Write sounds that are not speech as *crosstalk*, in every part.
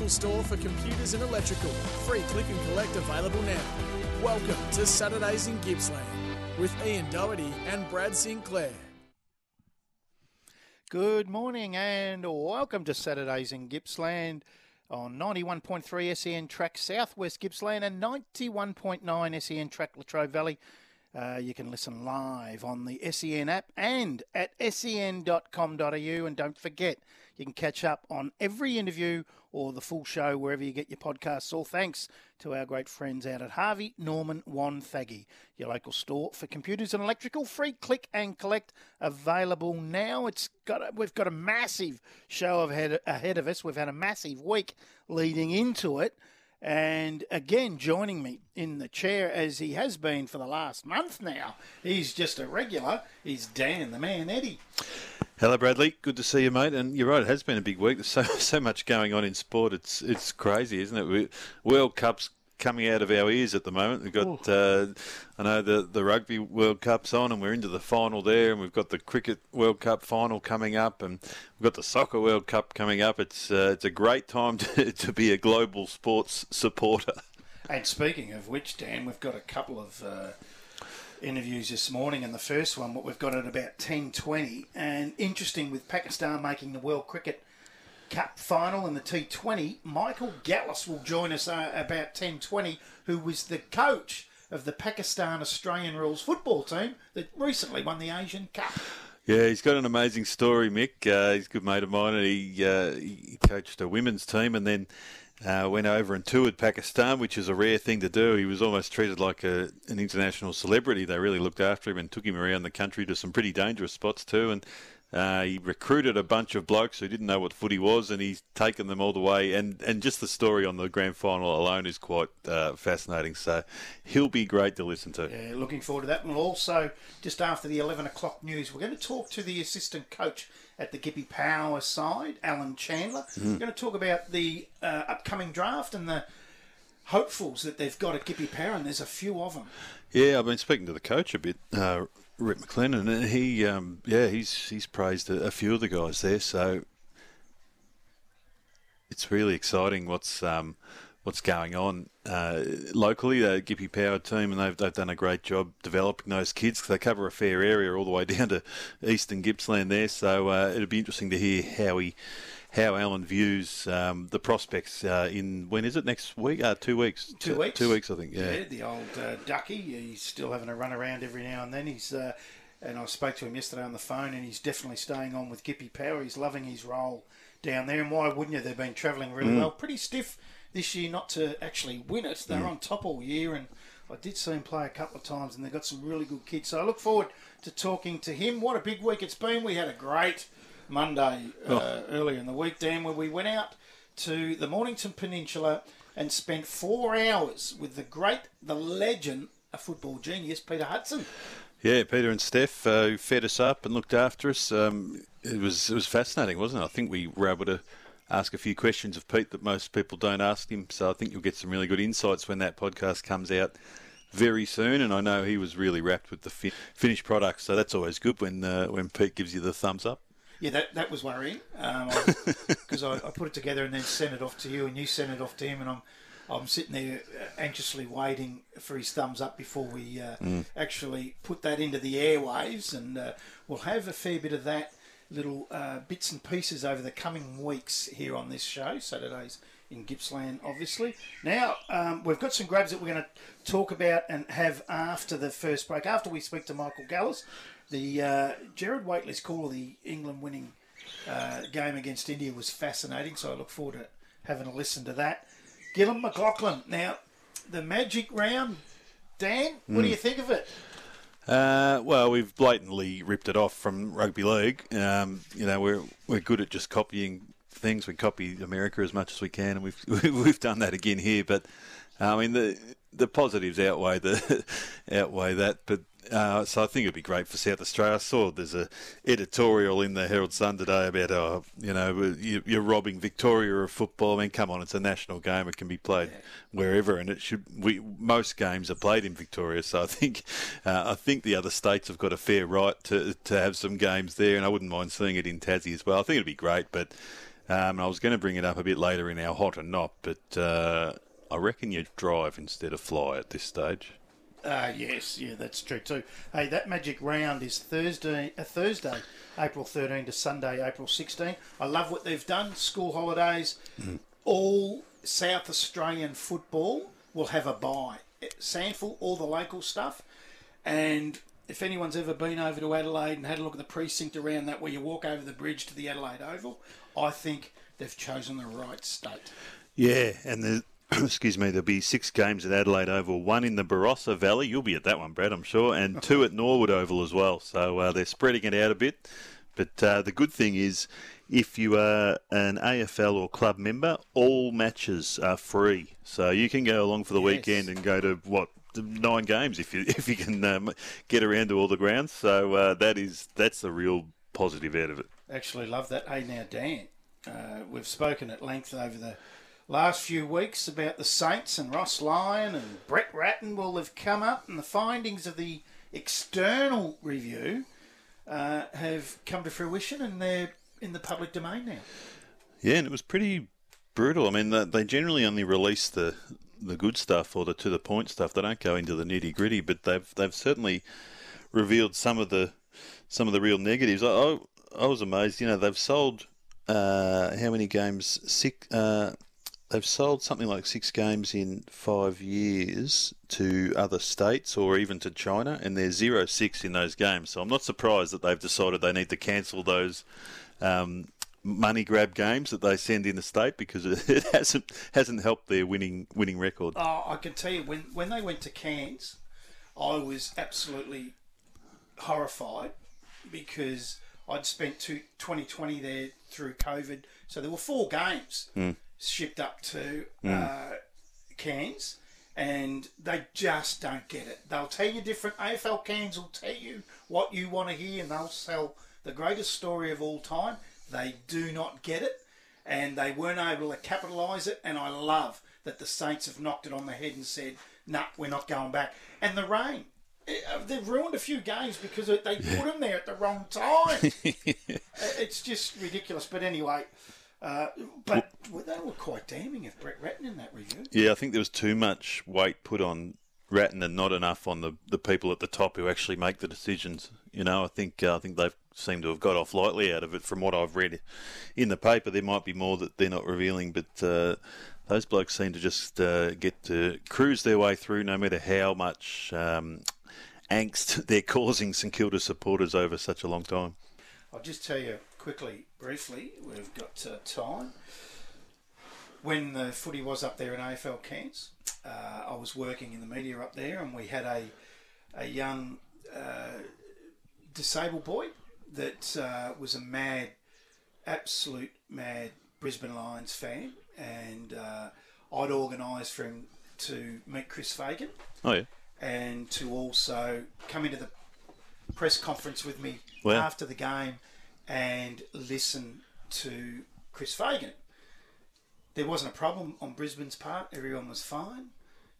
Local store for computers and electrical. Free click and collect available now. Welcome to Saturdays in Gippsland with Ian Doherty and Brad Sinclair. Good morning and welcome to Saturdays in Gippsland on 91.3 SEN track Southwest Gippsland and 91.9 SEN track Latrobe Valley. Uh, you can listen live on the SEN app and at sen.com.au. And don't forget, you can catch up on every interview or the full show wherever you get your podcasts. All thanks to our great friends out at Harvey Norman Wonthaggi, your local store for computers and electrical. Free click and collect available now. It's got a, we've got a massive show ahead ahead of us. We've had a massive week leading into it. And again, joining me in the chair as he has been for the last month now, he's just a regular. He's Dan, the man, Eddie. Hello, Bradley. Good to see you, mate. And you're right; it has been a big week. There's so *laughs* so much going on in sport. It's it's crazy, isn't it? We, World Cups coming out of our ears at the moment. We've got, uh, I know the the Rugby World Cup's on, and we're into the final there, and we've got the Cricket World Cup final coming up, and we've got the Soccer World Cup coming up. It's uh, it's a great time *laughs* to, to be a global sports supporter. And speaking of which, Dan, we've got a couple of. Uh, interviews this morning and the first one what we've got at about 10.20 and interesting with pakistan making the world cricket Cup final in the T20. Michael Gallis will join us uh, about 10.20, who was the coach of the Pakistan Australian rules football team that recently won the Asian Cup. Yeah, he's got an amazing story, Mick. Uh, he's a good mate of mine, and he, uh, he coached a women's team and then uh, went over and toured Pakistan, which is a rare thing to do. He was almost treated like a, an international celebrity. They really looked after him and took him around the country to some pretty dangerous spots too. And uh, he recruited a bunch of blokes who didn't know what footy was, and he's taken them all the way. And, and just the story on the grand final alone is quite uh, fascinating. So he'll be great to listen to. Yeah, looking forward to that. And also, just after the 11 o'clock news, we're going to talk to the assistant coach at the Gippy Power side, Alan Chandler. Mm. We're going to talk about the uh, upcoming draft and the hopefuls that they've got at Gippy Power, and there's a few of them. Yeah, I've been speaking to the coach a bit uh, Rick McLennan, and he, um, yeah, he's he's praised a, a, few of the guys there. So it's really exciting what's um, what's going on uh, locally. The Gippy Power team, and they've they've done a great job developing those kids. They cover a fair area all the way *laughs* down to eastern Gippsland there. So uh, it'll be interesting to hear how he how Alan views um, the prospects uh, in when is it next week? Uh, two weeks. Two weeks. Two weeks, I think. Yeah. yeah the old uh, ducky. He's still having a run around every now and then. He's uh, and I spoke to him yesterday on the phone, and he's definitely staying on with Gippy Power. He's loving his role down there, and why wouldn't you? They've been travelling really mm. well. Pretty stiff this year not to actually win it. They're mm. on top all year, and I did see him play a couple of times, and they've got some really good kids. So I look forward to talking to him. What a big week it's been. We had a great Monday uh, oh. earlier in the week, Dan, where we went out to the Mornington Peninsula and spent four hours with the great, the legend, a football genius, Peter Hudson. Yeah, Peter and Steph uh, fed us up and looked after us. Um, it was it was fascinating, wasn't it? I think we were able to ask a few questions of Pete that most people don't ask him. So I think you'll get some really good insights when that podcast comes out very soon. And I know he was really wrapped with the fi- finished product, so that's always good when uh, when Pete gives you the thumbs up. Yeah, that, that was worrying because um, I, *laughs* I, I, put it together and then sent it off to you, and you sent it off to him, and I'm I'm sitting there uh, anxiously waiting for his thumbs up before we uh, mm. actually put that into the airwaves, and uh, we'll have a fair bit of that little uh, bits and pieces over the coming weeks here on this show, Saturdays in Gippsland, obviously. Now, um, we've got some grabs that we're going to talk about and have after the first break, after we speak to Michael Gallis. The uh, Gerard Whateley's call of the England winning uh, game against India was fascinating, so I look forward to having a listen to that. Gillon McLaughlin. Now, the magic round, Dan, what mm. do you think of it? Uh, well, we've blatantly ripped it off from rugby league. Um, you know, we're we're good at just copying things. We copy America as much as we can, and we've *laughs* we've done that again here. But I mean, the the positives outweigh the *laughs* outweigh that. But uh, so I think it'd be great for South Australia. I saw there's a editorial in the Herald Sun today about, oh, you know, you're robbing Victoria of football. I mean, come on, it's a national game. It can be played wherever, and it should. We most games are played in Victoria, so I think uh, I think the other states have got a fair right to to have some games there, and I wouldn't mind seeing it in Tassie as well. I think it'd be great, but. Um, I was going to bring it up a bit later in our hot or not, but uh, I reckon you drive instead of fly at this stage. Uh, yes, yeah, that's true too. Hey, that magic round is Thursday, uh, Thursday, April 13 to Sunday, April 16. I love what they've done. School holidays, mm. all South Australian football will have a bye. SANFL, all the local stuff, and if anyone's ever been over to Adelaide and had a look at the precinct around that, where you walk over the bridge to the Adelaide Oval, I think they've chosen the right state. Yeah, and the *coughs* excuse me, there'll be six games at Adelaide Oval, one in the Barossa Valley. You'll be at that one, Brad, I'm sure, and two at Norwood Oval as well. So uh, they're spreading it out a bit. But uh, the good thing is, if you are an AFL or club member, all matches are free. So you can go along for the yes. weekend and go to what nine games if you *laughs* if you can um, get around to all the grounds. So uh, that is that's the real positive out of it. Actually, love that. Hey, now Dan, uh, we've spoken at length over the last few weeks about the Saints and Ross Lyon and Brett Ratten will have come up, and the findings of the external review uh, have come to fruition, and they're in the public domain now. Yeah, and it was pretty brutal. I mean, they generally only release the the good stuff or the to the point stuff. They don't go into the nitty gritty, but they've they've certainly revealed some of the some of the real negatives. I I, I was amazed. You know, they've sold uh, how many games? Six. Uh, they've sold something like six games in five years to other states or even to China, and they're zero six in those games. So I'm not surprised that they've decided they need to cancel those um, money grab games that they send in the state because *laughs* it hasn't hasn't helped their winning winning record. Oh, I can tell you when when they went to Cairns, I was absolutely horrified because I'd spent two, 2020 there through COVID, so there were four games. Mm shipped up to mm. uh, Cairns, and they just don't get it. They'll tell you different. AFL Cairns will tell you what you want to hear, and they'll sell the greatest story of all time. They do not get it, and they weren't able to capitalise it. And I love that the Saints have knocked it on the head and said, "Nah, we're not going back." And the rain. Uh, they've ruined a few games because they put them there at the wrong time. *laughs* it's just ridiculous. But anyway, uh, but well, they were quite damning of Brett Ratten in that review. Yeah, I think there was too much weight put on Ratten and not enough on the, the people at the top who actually make the decisions. You know, I think uh, I think they've seemed to have got off lightly out of it. From what I've read in the paper, there might be more that they're not revealing, but uh, those blokes seem to just uh, get to cruise their way through, no matter how much um, angst *laughs* they're causing St Kilda supporters over such a long time. I'll just tell you quickly, briefly, we've got uh, time. When the footy was up there in AFL Cairns, uh, I was working in the media up there, and we had a a young uh, disabled boy that uh, was a mad, absolute mad Brisbane Lions fan, and uh, I'd organised for him to meet Chris Fagan. Oh yeah. And to also come into the press conference with me after the game and listen to Chris Fagan. There wasn't a problem on Brisbane's part. Everyone was fine.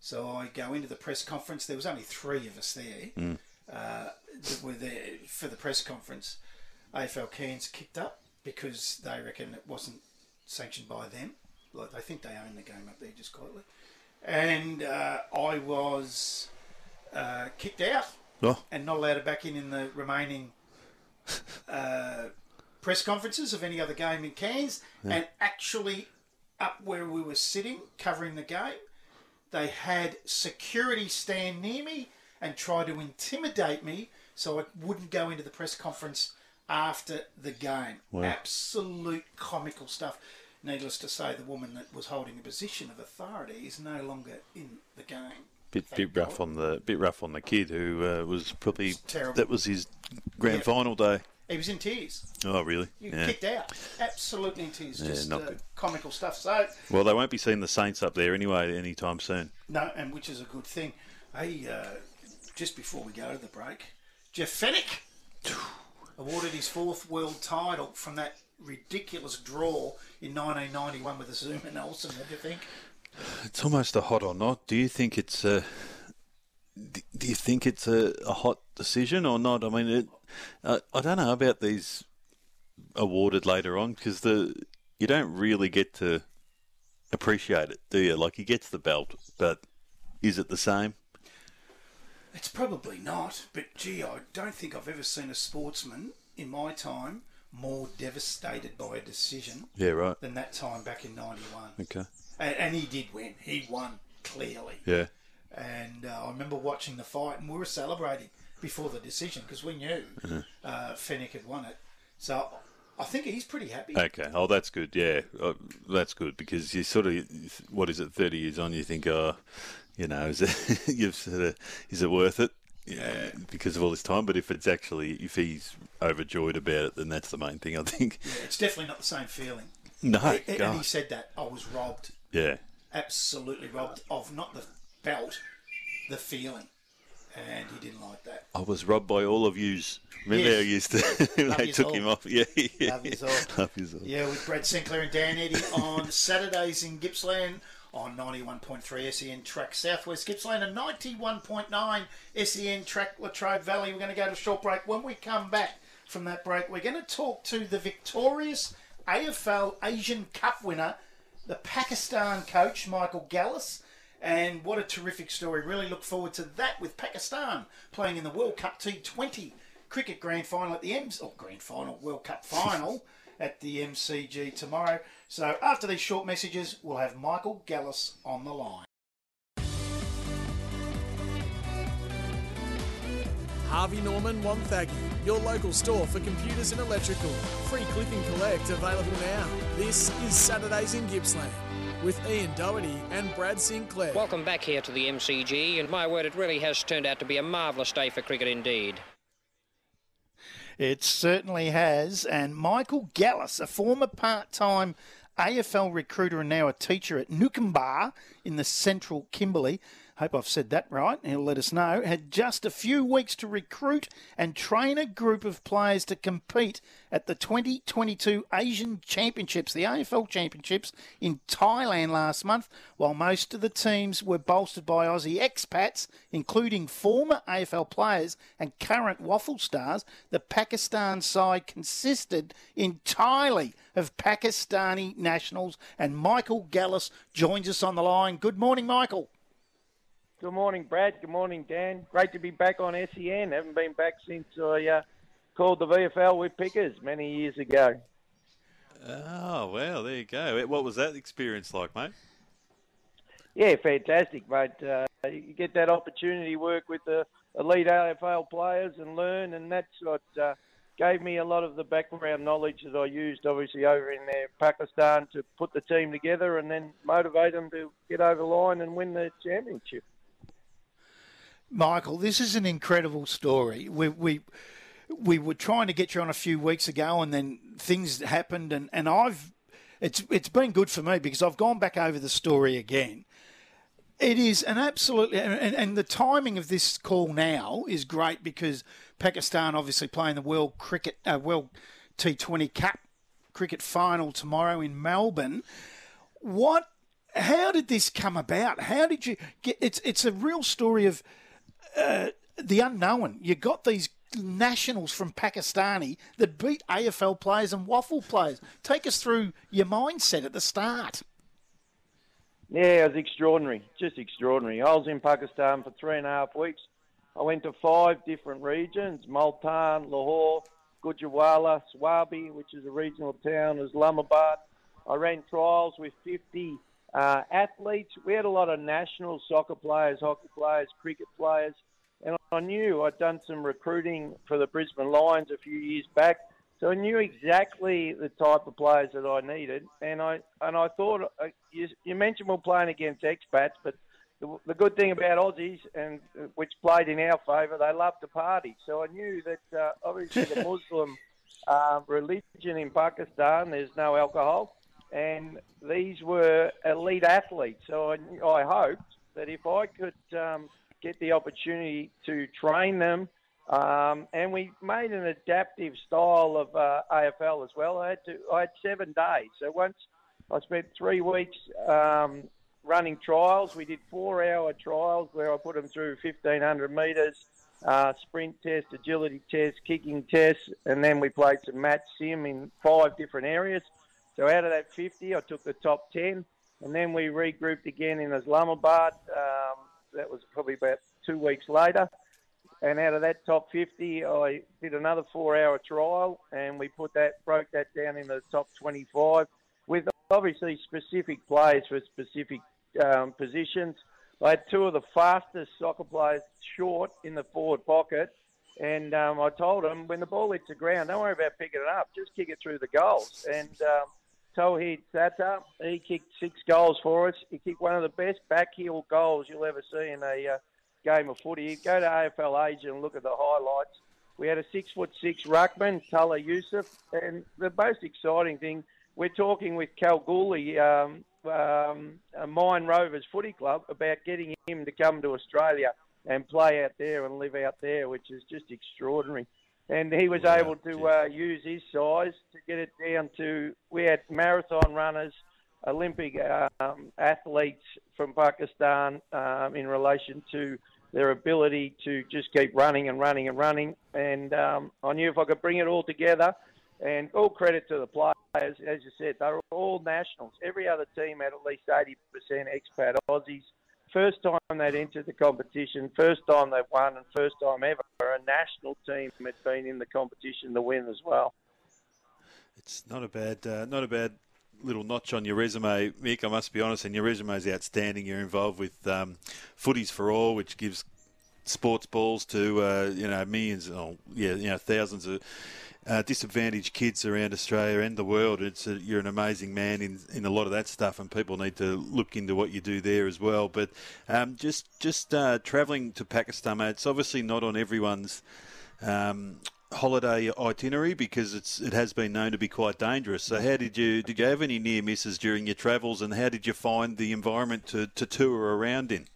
So I go into the press conference. There was only three of us there mm. uh, that were there for the press conference. AFL Cairns kicked up because they reckon it wasn't sanctioned by them. Like they think they own the game up there just quietly. And uh, I was uh, kicked out oh. and not allowed to back in in the remaining *laughs* uh, press conferences of any other game in Cairns, yeah. and actually up where we were sitting covering the game, they had security stand near me and try to intimidate me so I wouldn't go into the press conference after the game. Wow. Absolute comical stuff. Needless to say, the woman that was holding a position of authority is no longer in the game. Bit, bit rough on the bit rough on the kid who uh, was probably that was his grand final day. He was in tears. Oh, really? You Yeah. kicked out. Absolutely in tears. Yeah, Just uh, comical stuff. So, Well, they won't be seeing the Saints up there anyway anytime soon. no, and which is a good thing. Hey, uh, just before we go to the break, Jeff Fenech *sighs* awarded his fourth world title from that ridiculous draw in 1991 with Azuma Nelson. What do you think? It's almost a hot or not. Do you think it's a? Do you think it's a, a hot decision or not? I mean, it, uh, I don't know about these awarded later on because the you don't really get to appreciate it, do you? Like he gets the belt, but is it the same? It's probably not, but gee, I don't think I've ever seen a sportsman in my time more devastated by a decision Yeah, right. than that time back in 91. Okay. And, and he did win. He won clearly. Yeah. And uh, I remember watching the fight, and we were celebrating before the decision because we knew uh, Fenech had won it. So I think he's pretty happy. Okay. Oh, that's good. Yeah, uh, that's good because you sort of, what is it, thirty years on? You think, oh, you know, is it, *laughs* you've sort of, is it worth it? Yeah, because of all this time. But if it's actually, if he's overjoyed about it, then that's the main thing. I think. Yeah, it's definitely not the same feeling. No, A- and he said that I was robbed, yeah, absolutely robbed of not the belt, the feeling, and he didn't like that. I was robbed by all of yous. Remember Yes. you used to? *laughs* Love they took all. him off. *laughs* Yeah, yeah. Love all. Love yous. Yeah, with Brad Sinclair and Dan Eddy on *laughs* Saturdays in Gippsland on 91.3 SEN track Southwest Gippsland and 91.9 SEN track Latrobe Valley. We're going to go to a short break. When we come back from that break, we're going to talk to the victorious AFL Asian Cup winner, the Pakistan coach, Michael Gallis. And what a terrific story. Really look forward to that with Pakistan playing in the World Cup T20 cricket grand final at the M's, or grand final, World Cup *laughs* final at the MCG tomorrow. So after these short messages, we'll have Michael Gallis on the line. Harvey Norman Wonthaggi, your local store for computers and electrical. Free click and collect available now. This is Saturdays in Gippsland with Ian Doherty and Brad Sinclair. Welcome back here to the MCG, and my word, it really has turned out to be a marvellous day for cricket indeed. It certainly has. And Michael Gallis, a former part time AFL recruiter and now a teacher at Noonkanbah in the central Kimberley. Hope I've said that right. He'll let us know. Had just a few weeks to recruit and train a group of players to compete at the 2022 Asian Championships, the AFL Championships in Thailand last month, while most of the teams were bolstered by Aussie expats, including former AFL players and current WAFL stars. The Pakistan side consisted entirely of Pakistani nationals, and Michael Gallis joins us on the line. Good morning, Michael. Good morning, Brad. Good morning, Dan. Great to be back on SEN. Haven't been back since I uh, called the VFL with Pickers many years ago. Oh well, there you go. What was that experience like, mate? Yeah, fantastic, mate. Uh, you get that opportunity to work with the elite AFL players and learn, and that's what uh, gave me a lot of the background knowledge that I used, obviously, over in there, Pakistan to put the team together and then motivate them to get over the line and win the championship. Michael, this is an incredible story. We we we were trying to get you on a few weeks ago, and then things happened, and, and I've it's it's been good for me because I've gone back over the story again. It is an absolutely, and, and, the timing of this call now is great because Pakistan obviously playing the World Cricket uh, World T20 Cup cricket final tomorrow in Melbourne. What? How did this come about? How did you get? It's it's a real story of the unknown. You got these nationals from Pakistani that beat AFL players and WAFL players. Take us through your mindset at the start. Yeah, it was extraordinary, just extraordinary. I was in Pakistan for three and a half weeks. I went to five different regions: Multan, Lahore, Gujranwala, Swabi, which is a regional town, Islamabad. I ran trials with 50 uh, athletes. We had a lot of national soccer players, hockey players, cricket players, and I knew I'd done some recruiting for the Brisbane Lions a few years back. So I knew exactly the type of players that I needed, and I and I thought uh, you, you mentioned we're playing against expats, but the, the good thing about Aussies, and uh, which played in our favour, they love to party. So I knew that uh, obviously the *laughs* Muslim uh, religion in Pakistan. There's no alcohol, and these were elite athletes. So I, I hoped that if I could um, get the opportunity to train them, um, and we made an adaptive style of uh, AFL as well. I had to. I had seven days. So once I spent three weeks um, running trials. We did four-hour trials where I put them through 1,500 metres, uh, sprint test, agility test, kicking test, and then we played some match sim in five different areas. So out of that 50, I took the top 10, and then we regrouped again in Islamabad. Um, that was probably about two weeks later. And out of that top 50, I did another four-hour trial, and we put that broke that down in the top 25 with obviously specific players for specific um, positions. I had two of the fastest soccer players short in the forward pocket, and um, I told them when the ball hits the ground, don't worry about picking it up, just kick it through the goals. And um, Tauhid Sata, he kicked six goals for us. He kicked one of the best backheel goals you'll ever see in a uh, game of footy. Go to AFL Asia and look at the highlights. We had a six foot six ruckman, Tala Yusuf, and the most exciting thing we're talking with Kalgoorlie, um, um, Mine Rovers Footy Club, about getting him to come to Australia and play out there and live out there, which is just extraordinary. And he was able to uh, use his size to get it down to. We had marathon runners, Olympic um, athletes from Pakistan um, in relation to their ability to just keep running and running and running. And um, I knew if I could bring it all together, and all credit to the players, as you said, they were all nationals. Every other team had at least 80% expat Aussies. First time they'd entered the competition, first time they've won, and first time ever a national team had been in the competition to win as well. It's not a bad, uh, not a bad little notch on your resume, Mick. I must be honest, and your resume is outstanding. You're involved with um, Footies for All, which gives sports balls to uh, you know millions, oh, yeah, you know thousands of uh, disadvantaged kids around Australia and the world. It's a, you're an amazing man in, in a lot of that stuff, and people need to look into what you do there as well. But um, just just uh, travelling to Pakistan, it's obviously not on everyone's. Um, holiday itinerary because it's it has been known to be quite dangerous. So how did you did you have any near misses during your travels and how did you find the environment to, to tour around in?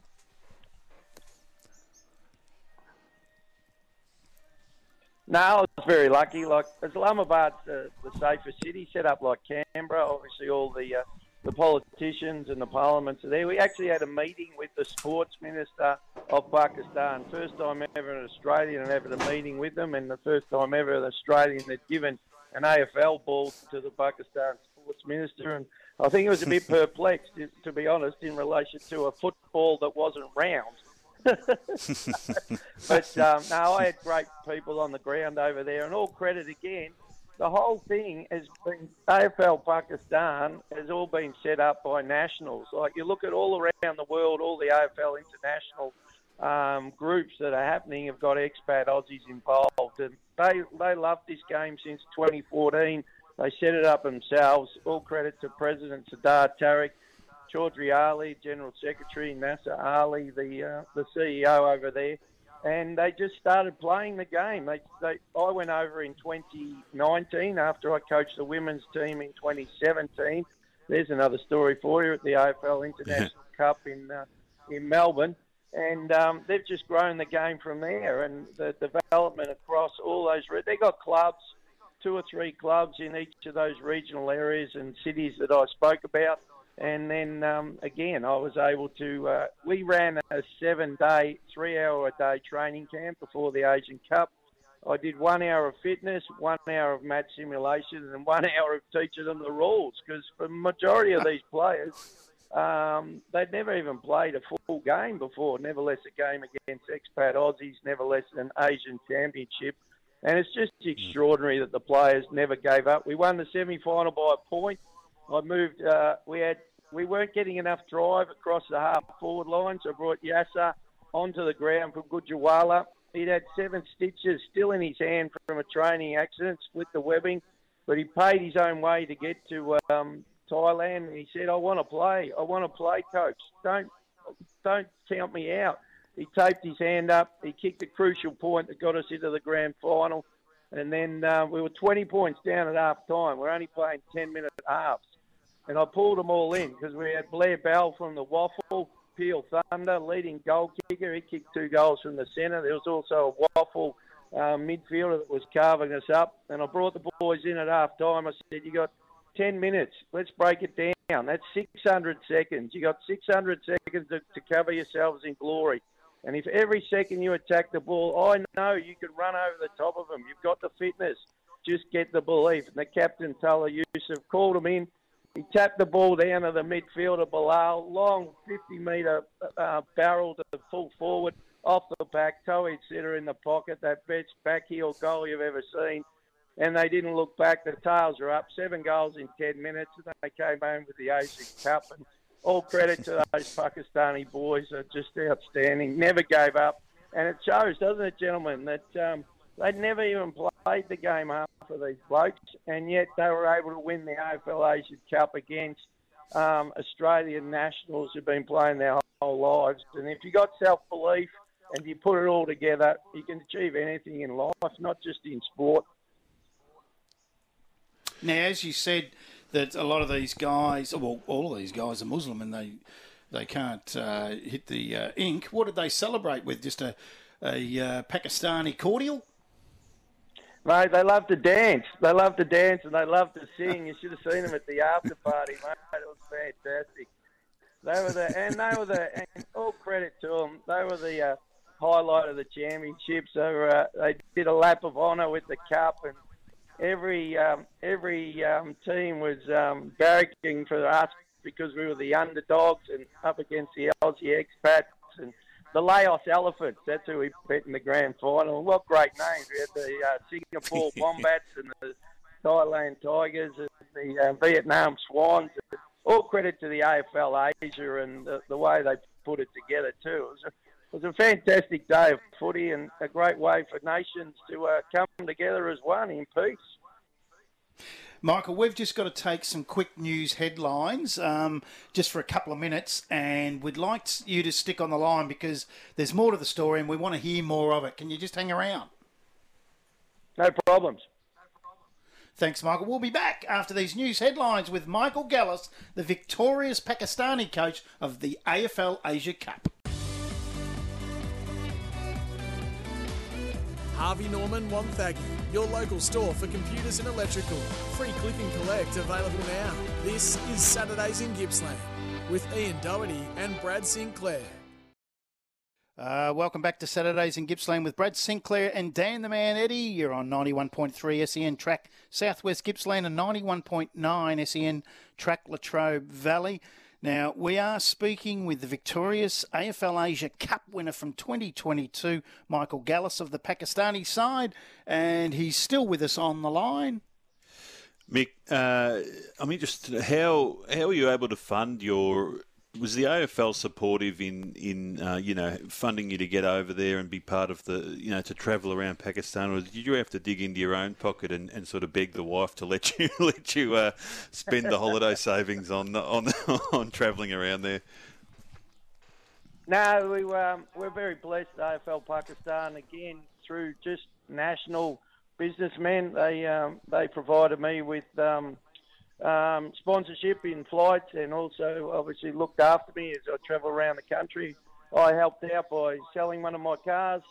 No, I was very lucky. Like Islamabad's uh, the safest city, set up like Canberra. Obviously, all the uh, the politicians and the parliaments are there. We actually had a meeting with the sports minister of Pakistan. First time ever an Australian had ever a meeting with them, and the first time ever an Australian had given an AFL ball to the Pakistan sports minister. And I think he was a bit *laughs* perplexed, to be honest, in relation to a football that wasn't round. *laughs* but um, no, I had great people on the ground over there, and all credit again. The whole thing has been AFL Pakistan has all been set up by nationals. Like you look at all around the world, all the AFL international um, groups that are happening have got expat Aussies involved, and they they love this game since 2014. They set it up themselves. All credit to President Sardar Tariq Chaudhry Ali, General Secretary, Nasser Ali, the uh, the CEO over there, and they just started playing the game. They, they, I went over in 2019 after I coached the women's team in 2017. There's another story for you at the AFL *laughs* International Cup in uh, in Melbourne, and um, they've just grown the game from there. And the development across all those they got clubs, two or three clubs in each of those regional areas and cities that I spoke about and then um, again, I was able to. Uh, we ran a seven-day, three-hour-a-day training camp before the Asian Cup. I did one hour of fitness, one hour of match simulation, and one *laughs* hour of teaching them the rules. Because for the majority of these players, um, they'd never even played a full game before, never less a game against expat Aussies, never less an Asian Championship. And it's just extraordinary that the players never gave up. We won the semi-final by a point. I moved. Uh, we had we weren't getting enough drive across the half forward line, so I brought Yasser onto the ground from Gujranwala. He'd had seven stitches still in his hand from a training accident, split the webbing, but he paid his own way to get to um, Thailand. And he said, "I want to play. I want to play, coach. Don't don't count me out." He taped his hand up. He kicked a crucial point that got us into the grand final And then uh, we were 20 points down at half time. We're only playing 10 minute halves. And I pulled them all in because we had Blair Bell from the WAFL, Peel Thunder, leading goal kicker. He kicked two goals from the centre. There was also a WAFL uh, midfielder that was carving us up. And I brought the boys in at half time. I said, You got 10 minutes. Let's break it down. That's 600 seconds. You got 600 seconds to, to cover yourselves in glory. And if every second you attack the ball, I know you can run over the top of them. You've got the fitness. Just get the belief. And the captain, Tala Yusuf, called him in. He tapped the ball down to the midfielder below, long 50 metre uh, barrel to the full forward, off the back, toe sitter in the pocket, that best back heel goal you've ever seen. And they didn't look back. The tails are up. Seven goals in 10 minutes. And they came home with the Asian Cup. And all credit to those Pakistani boys. Are just outstanding. Never gave up. And it shows, doesn't it, gentlemen, that um, they'd never even played the game half of these blokes, and yet they were able to win the AFL Asian Cup against um, Australian nationals who've been playing their whole lives. And if you got self belief and you put it all together, you can achieve anything in life, not just in sport. Now, as you said, that a lot of these guys, well, all of these guys are Muslim and they they can't uh, hit the uh, ink. What did they celebrate with? Just a, a uh, Pakistani cordial? Mate, they love to dance. They love to dance and they love to sing. You should have seen them at the after party, mate. It was fantastic. They were the and they were the and all credit to them. They were the uh, highlight of the championships. They were uh, they did a lap of honour with the cup and every um, every um, team was um, barracking for us because we were the underdogs and up against the Aussie expats the Laos Elephants. That's who we beat in the grand final. What great names! We had the uh, Singapore *laughs* Wombats and the Thailand Tigers and the uh, Vietnam Swans. All credit to the AFL Asia and the, the way they put it together too. It was, a, it was a fantastic day of footy and a great way for nations to uh, come together as one in peace. Michael, we've just got to take some quick news headlines um, just for a couple of minutes, and we'd like you to stick on the line because there's more to the story and we want to hear more of it. Can you just hang around? No problems. Thanks, Michael. We'll be back after these news headlines with Michael Gallis, the victorious Pakistani coach of the AFL Asia Cup. Harvey Norman Wonthaggi, your local store for computers and electrical. Free click and collect available now. This is Saturdays in Gippsland with Ian Doherty and Brad Sinclair. Uh, welcome back to Saturdays in Gippsland with Brad Sinclair and Dan the Man Eddie. You're on 91.3 SEN track Southwest Gippsland and 91.9 SEN track Latrobe Valley. Now, we are speaking with the victorious AFL Asia Cup winner from 2022, Michael Gallis of the Pakistani side, and he's still with us on the line. Mick, uh, I'm interested. How how were you able to fund your was the AFL supportive in in uh, you know funding you to get over there and be part of the you know to travel around Pakistan, or did you have to dig into your own pocket and, and sort of beg the wife to let *laughs* you let you uh, spend the holiday savings on on *laughs* on travelling around there? No, we were we're very blessed. AFL Pakistan again through just national businessmen. They um, they provided me with. Um, um, sponsorship in flights and also obviously looked after me as I travel around the country. I helped out by selling one of my cars,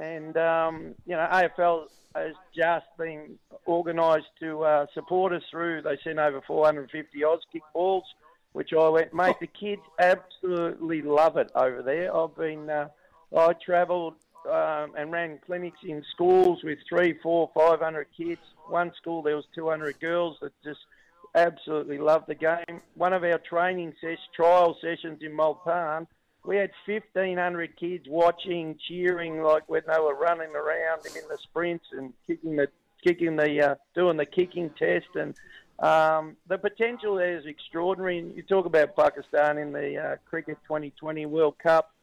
and um, you know AFL has just been organised to uh, support us through. They sent over 450 Auskick balls, which I went, mate. The kids absolutely love it over there. I've been, uh, I travelled um, and ran clinics in schools with three, four, five hundred kids. One school there was 200 girls that just absolutely loved the game. One of our training ses- trial sessions in Multan, we had 1,500 kids watching, cheering like when they were running around in the sprints and kicking the kicking the uh, doing the kicking test and um, the potential there is extraordinary. You talk about Pakistan in the uh, Cricket 2020 World Cup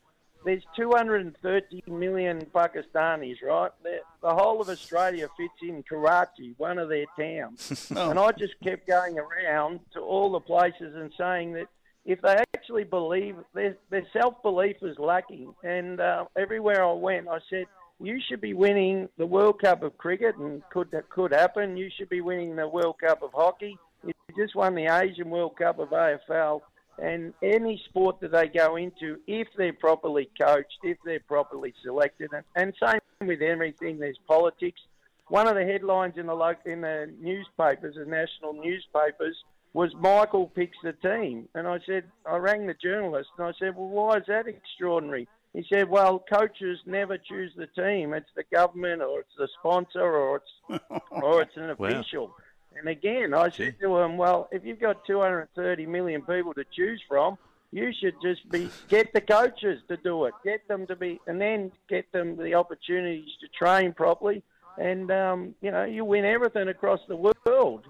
there's 230 million Pakistanis, right? The, the, whole of Australia fits in Karachi, one of their towns. oh. *laughs* And I just kept going around to all the places and saying that if they actually believe, their, their self belief is lacking. And uh, everywhere I went, I said, you should be winning the World Cup of cricket, and could that could happen. You should be winning the World Cup of hockey. You just won the Asian World Cup of AFL, and any sport that they go into, if they're properly coached, if they're properly selected, and, and same with everything. There's politics. One of the headlines in the in the newspapers, the national newspapers, was Michael picks the team, and I said I rang the journalist and I said, well, why is that extraordinary? He said, "Well, coaches never choose the team. It's the government, or it's the sponsor, or it's *laughs* or it's an Wow. Official." And again, I said to him, "Well, if you've got 230 million people to choose from, you should just be get the coaches to do it, get them to be, and then get them the opportunities to train properly, and um, you know, you win everything across the world."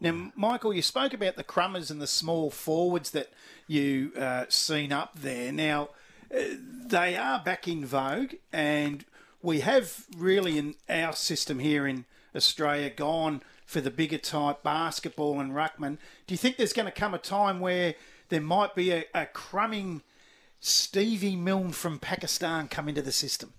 Now, Michael, you spoke about the crummers and the small forwards that you uh, seen up there. Now, uh, they are back in vogue, and we have really in our system here in Australia gone for the bigger type basketball and ruckman. Do you think there's going to come a time where there might be a, a crumbing Stevie Milne from Pakistan come into the system?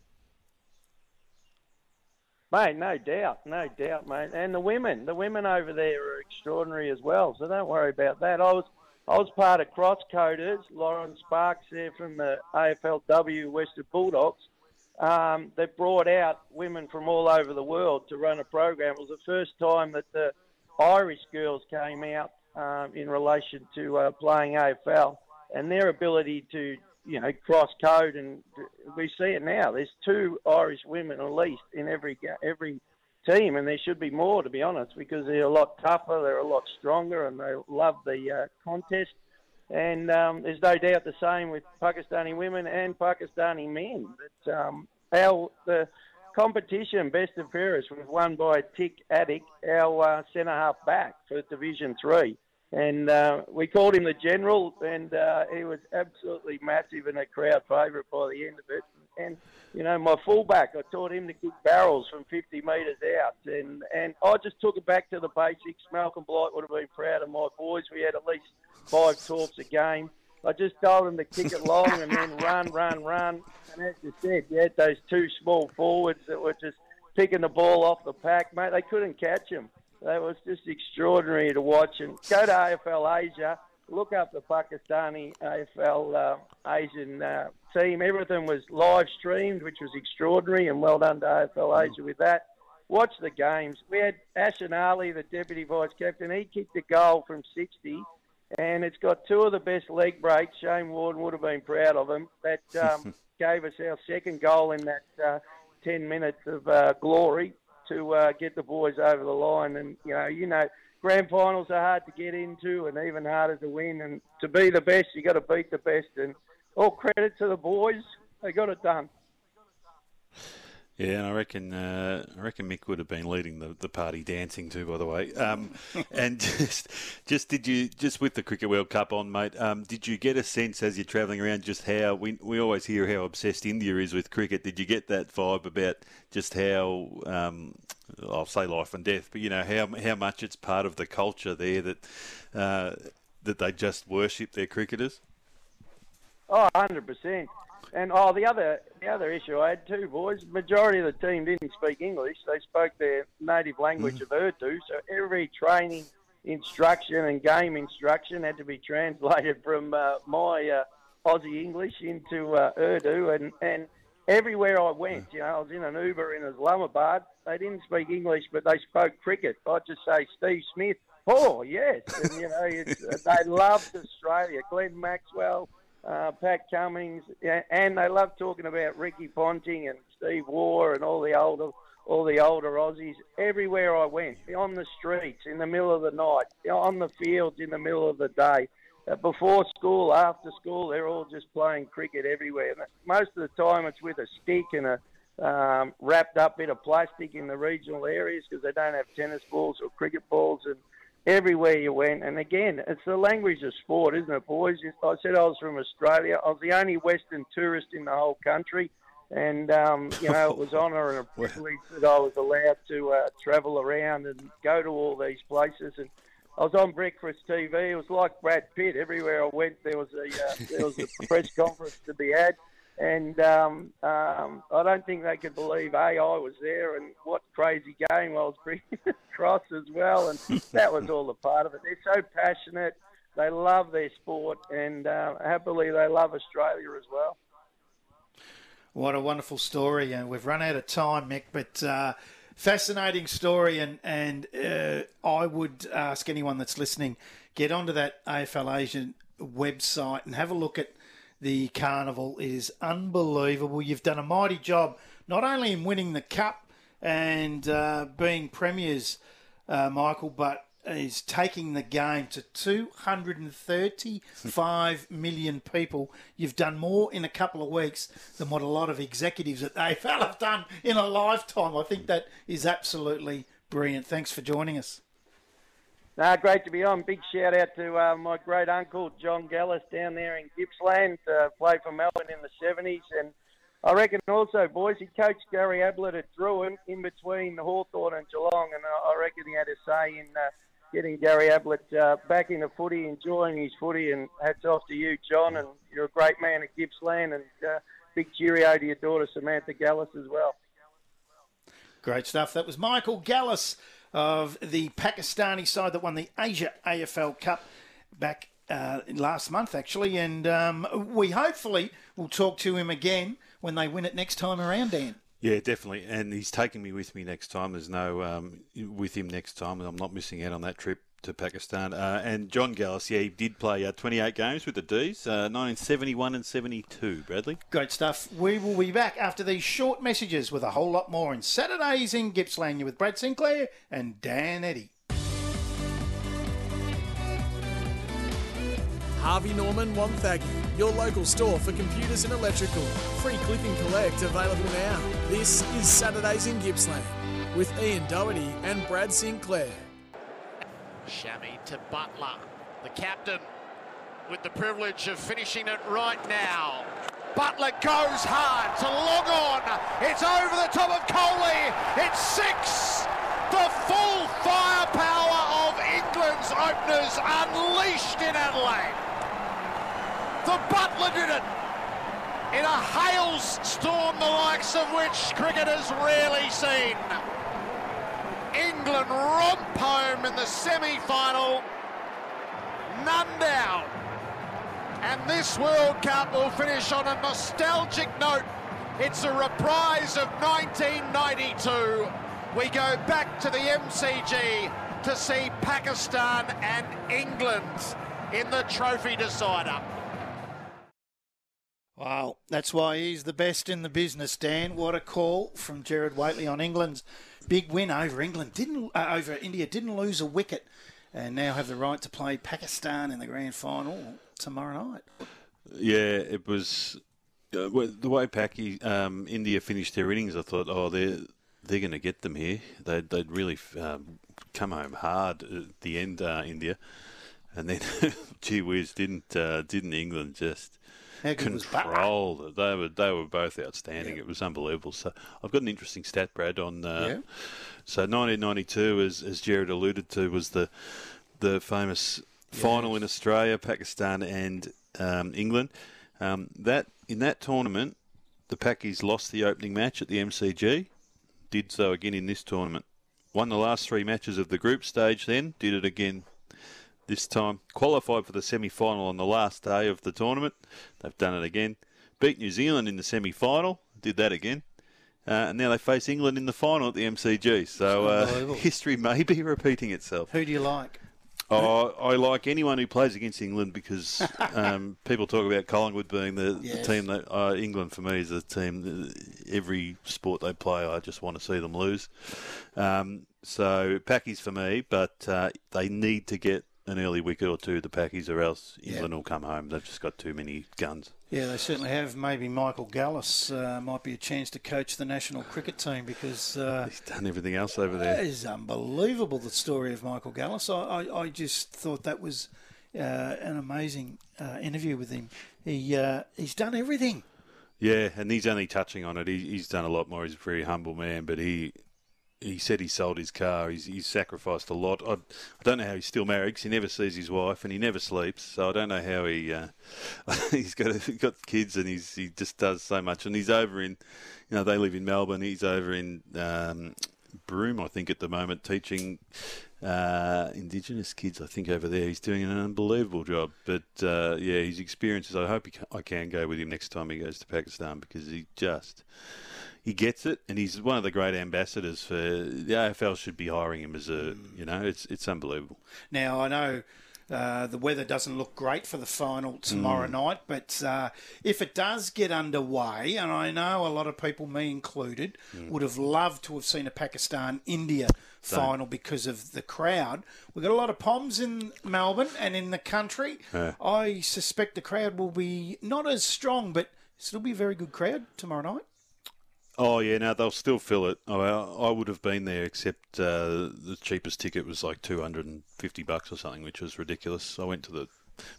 Mate, no doubt, no doubt, mate. And the women, the women over there are extraordinary as well. So don't worry about that. I was, I was part of Crosscoders, Lauren Sparks there from the AFLW Western Bulldogs. Um, they brought out women from all over the world to run a program. It was the first time that the Irish girls came out um, in relation to uh, playing AFL and their ability to, you know, cross code. And we see it now. There's two Irish women at least in every every team, and there should be more, to be honest, because they're a lot tougher, they're a lot stronger, and they love the uh, contest. And um, there's no doubt the same with Pakistani women and Pakistani men. That um, our the competition, best of Paris, was won by Tick Attic, our uh, centre half back for Division Three, and uh, we called him the General, and uh, he was absolutely massive and a crowd favourite by the end of it. And you know, my fullback, I taught him to kick barrels from 50 metres out, and and I just took it back to the basics. Malcolm Blight would have been proud of my boys. We had at least five talks a game. I just told them to kick it long and then run, run, run. And as you said, you had those two small forwards that were just picking the ball off the pack, mate. They couldn't catch him. That was just extraordinary to watch. And go to AFL Asia, look up the Pakistani AFL uh, Asian uh, team. Everything was live streamed, which was extraordinary, and well done to AFL Asia with that. Watch the games. We had Ashan Ali, the deputy vice captain. He kicked a goal from 60 and it's got two of the best leg breaks. Shane Warden would have been proud of him. That um, *laughs* gave us our second goal in that uh, 10 minutes of uh, glory to uh, get the boys over the line. And, you know, you know, grand finals are hard to get into and even harder to win. And to be the best, you got to beat the best. And all credit to the boys. They got it done. Yeah, and I reckon uh, I reckon Mick would have been leading the, the party dancing too. By the way, um, *laughs* and just just did you just with the Cricket World Cup on, mate? Um, did you get a sense as you're travelling around just how we we always hear how obsessed India is with cricket? Did you get that vibe about just how um, I'll say life and death, but you know how how much it's part of the culture there that uh, that they just worship their cricketers? Oh, 100%. And oh, the other the other issue I had too, boys. Majority of the team didn't speak English; they spoke their native language of Urdu. So every training instruction and game instruction had to be translated from uh, my uh, Aussie English into uh, Urdu. And and everywhere I went, you know, I was in an Uber in Islamabad. They didn't speak English, but they spoke cricket. I'd just say Steve Smith. Oh yes, and you know it's, they loved Australia. Glenn Maxwell uh, Pat Cummings, yeah, and they loved talking about Ricky Ponting and Steve Waugh and all the older, all the older Aussies. Everywhere I went, on the streets, in the middle of the night, on the fields, in the middle of the day, uh, before school, after school, they're all just playing cricket everywhere. And most of the time, it's with a stick and a um, wrapped up bit of plastic in the regional areas because they don't have tennis balls or cricket balls and everywhere you went. And again, it's the language of sport, isn't it, boys? I said I was from Australia. I was the only Western tourist in the whole country. And, um, you know, it was *laughs* honour and a privilege that I was allowed to uh, travel around and go to all these places. And I was on breakfast TV. It was like Brad Pitt. Everywhere I went, there was a uh, there was a *laughs* press conference to be had. And um, um, I don't think they could believe AI was there and what crazy game I was bringing *laughs* across as well. And that was all a part of it. They're so passionate. They love their sport, and uh, happily they love Australia as well. What a wonderful story, and we've run out of time, Mick. But uh, fascinating story, and and uh, I would ask anyone that's listening get onto that AFL Asian website and have a look at the carnival. It is unbelievable. You've done a mighty job, not only in winning the cup and uh, being premiers, uh, Michael, but is taking the game to 235 million people. You've done more in a couple of weeks than what a lot of executives at AFL have done in a lifetime. I think that is absolutely brilliant. Thanks for joining us. No, great to be on. Big shout out to uh, my great uncle John Gallis down there in Gippsland. Uh, played for Melbourne in the seventies, and I reckon also, boys, he coached Gary Ablett at Drouin in between Hawthorn and Geelong, and I reckon he had a say in uh, getting Gary Ablett uh, back in the footy, enjoying his footy. And hats off to you, John, and you're a great man at Gippsland, and uh, big cheerio to your daughter Samantha Gallis as well. Great stuff. That was Michael Gallis of the Pakistani side that won the Asia AFL Cup back uh, last month, actually. And um, we hopefully will talk to him again when they win it next time around, Dan. Yeah, definitely. And he's taking me with me next time. There's no um, with him next time, and I'm not missing out on that trip to Pakistan. Uh, and John Gallis, yeah, he did play uh, 28 games with the D's, uh, 1971 and 72, Bradley. Great stuff. We will be back after these short messages with a whole lot more in Saturdays in Gippsland. You're with Brad Sinclair and Dan Eddy. Harvey Norman Wonthaggi, your local store for computers and electrical. Free click and collect available now. This is Saturdays in Gippsland with Ian Doherty and Brad Sinclair. Shami to Buttler, the captain, with the privilege of finishing it right now. Buttler goes hard to log on. It's over the top of Coley. It's six. The full firepower of England's openers unleashed in Adelaide. The Buttler did it in a hailstorm the likes of which cricket has rarely seen. England romp home in the semi-final. None down. And this World Cup will finish on a nostalgic note. It's a reprise of 1992. We go back to the MCG to see Pakistan and England in the trophy decider. Wow, that's why he's the best in the business, Dan. What a call from Gerard Whateley on England's big win over England. Didn't uh, over India. Didn't lose a wicket, and now have the right to play Pakistan in the grand final tomorrow night. Yeah, it was uh, the way Paki um, India finished their innings. I thought, oh, they're they're going to get them here. They'd they'd really um, come home hard at the end, uh, India, and then *laughs* gee whiz, didn't uh, didn't England just control. They were they were both outstanding. It was unbelievable. So I've got an interesting stat, Brad, on uh, Yeah. so 1992, as as Gerard alluded to, was the the famous final in Australia, Pakistan, and um, England. Um, that in that tournament, the Pakis lost the opening match at the MCG. Did so again in this tournament. Won the last three matches of the group stage. Then did it again this time. Qualified for the semi final on the last day of the tournament. They've done it again. Beat New Zealand in the semi final. Did that again. Uh, and now they face England in the final at the MCG. So uh, *laughs* history may be repeating itself. Who do you like? Oh, I like anyone who plays against England because *laughs* um, people talk about Collingwood being the, Yes. the team that uh, England for me is a team. that Every sport they play, I just want to see them lose. Um, so Packies for me, but uh, they need to get an early wicket or two, the Packies, or else England will come home. They've just got too many guns. Yeah, they certainly have. Maybe Michael Gallis uh, might be a chance to coach the national cricket team because uh, *laughs* He's done everything else over there. It is unbelievable. The story of Michael Gallis. I, I, I just thought that was uh, an amazing uh, interview with him. He uh, he's done everything. Yeah, and he's only touching on it. He, he's done a lot more. He's a very humble man, but he he said he sold his car. He's, he's sacrificed a lot. I, I don't know how he's still married because he never sees his wife and he never sleeps. So I don't know how he uh, *laughs* he's got got kids and he's he just does so much. And he's over in, you know, they live in Melbourne. He's over in um, Broome, I think, at the moment, teaching uh, Indigenous kids. I think over there, he's doing an unbelievable job. But uh, yeah, his experiences. I hope can, I can go with him next time he goes to Pakistan because he just he gets it, and he's one of the great ambassadors for the AFL. Should be hiring him as a, you know, it's it's unbelievable. Now I know. Uh, the weather doesn't look great for the final tomorrow Mm. night, but uh, if it does get underway, and I know a lot of people, me included, Mm. would have loved to have seen a Pakistan India final because of the crowd. We've got a lot of Poms in Melbourne and in the country. Yeah. I suspect the crowd will be not as strong, but still be a very good crowd tomorrow night. Oh yeah, now they'll still fill it. I, I would have been there, except uh, the cheapest ticket was like two hundred and fifty bucks or something, which was ridiculous. I went to the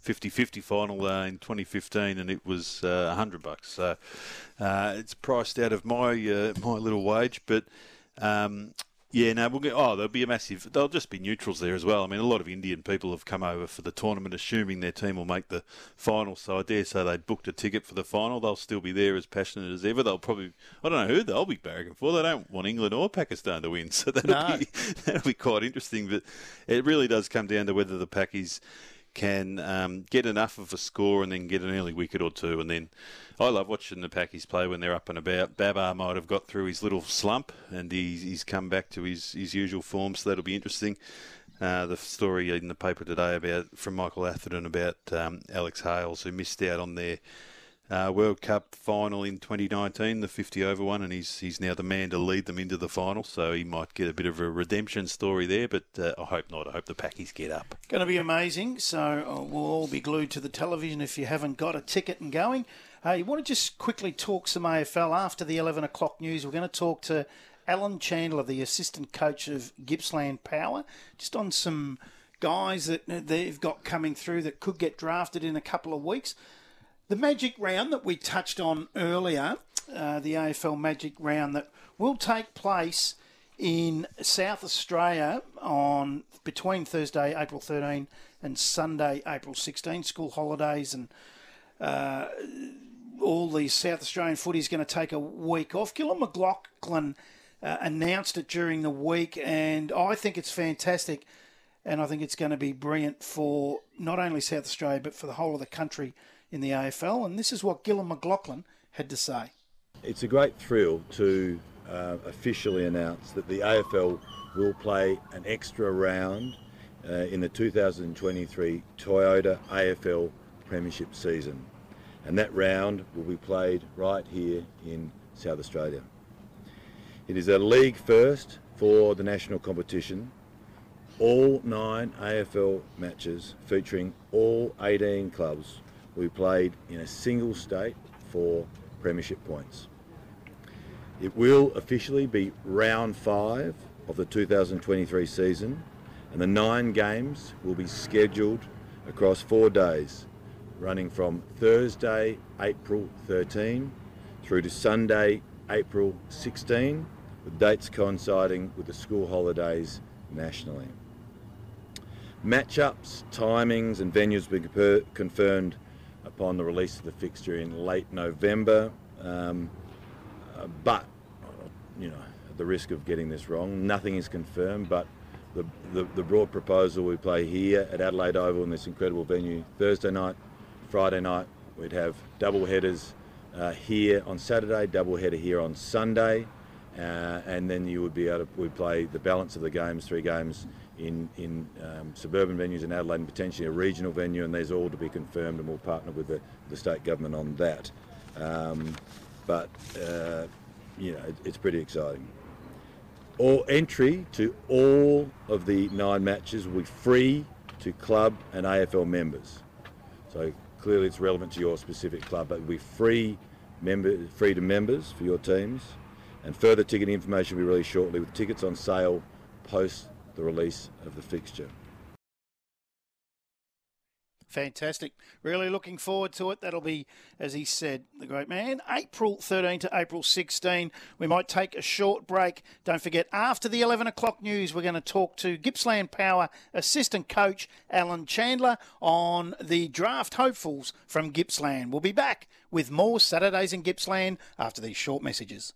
50-50 final uh, in 2015, and it was uh, hundred bucks. So uh, it's priced out of my uh, my little wage, but. Um, yeah, no, we'll get, oh, there'll be a massive. They'll just be neutrals there as well. I mean, a lot of Indian people have come over for the tournament, assuming their team will make the final. So I dare say they booked a ticket for the final. They'll still be there as passionate as ever. They'll probably, I don't know who they'll be barracking for. They don't want England or Pakistan to win, *laughs* so that'll No. be that'll be quite interesting. But it really does come down to whether the Pakis can um, get enough of a score and then get an early wicket or two. And then I love watching the Pakis play when they're up and about. Babar might have got through his little slump and he's, he's come back to his, his usual form, so that'll be interesting. Uh, the story in the paper today about from Michael Atherton about um, Alex Hales, who missed out on their uh, World Cup final in 2019, the 50 over one, and he's he's now the man to lead them into the final. So he might get a bit of a redemption story there, but uh, I hope not. I hope the Pakis get up. Going to be amazing. So uh, we'll all be glued to the television if you haven't got a ticket and going. Uh, you want to just quickly talk some AFL after the 11 o'clock news? We're going to talk to Alan Chandler, the assistant coach of Gippsland Power, just on some guys that they've got coming through that could get drafted in a couple of weeks. The Magic Round that we touched on earlier, uh, the AFL Magic Round that will take place in South Australia on between Thursday, April 13 and Sunday, April 16. School holidays and uh, all the South Australian footy is going to take a week off. Gillon McLachlan uh, announced it during the week, and I think it's fantastic. And I think it's going to be brilliant for not only South Australia, but for the whole of the country in the AFL. And this is what Gillon McLachlan had to say. It's a great thrill to uh, officially announce that the AFL will play an extra round uh, in the 2023 Toyota AFL Premiership season. And that round will be played right here in South Australia. It is a league first for the national competition. All nine AFL matches featuring all 18 clubs be played in a single state for premiership points. It will officially be round five of the 2023 season, and the nine games will be scheduled across four days, running from Thursday, April 13 through to Sunday, April 16, with dates coinciding with the school holidays nationally. Matchups, timings, and venues will be confirmed upon the release of the fixture in late November. Um, but, you know, at the risk of getting this wrong, nothing is confirmed. But the, the, the broad proposal we play here at Adelaide Oval in this incredible venue Thursday night, Friday night. We'd have double headers uh, here on Saturday, double header here on Sunday, uh, and then you would be able to we play the balance of the games, three games in in um, suburban venues in Adelaide and potentially a regional venue, and there's all to be confirmed, and we'll partner with the, the state government on that. Um, but uh, you know, it, it's pretty exciting. All entry to all of the nine matches will be free to club and AFL members. So clearly, it's relevant to your specific club, but it will be free member free to members for your teams. And further ticketing information will be released shortly, with tickets on sale post the release of the fixture. Fantastic. Really looking forward to it. That'll be, as he said, the great man, April 13 to April 16. We might take a short break. Don't forget, after the 11 o'clock news, we're going to talk to Gippsland Power assistant coach Alan Chandler on the draft hopefuls from Gippsland. We'll be back with more Saturdays in Gippsland after these short messages.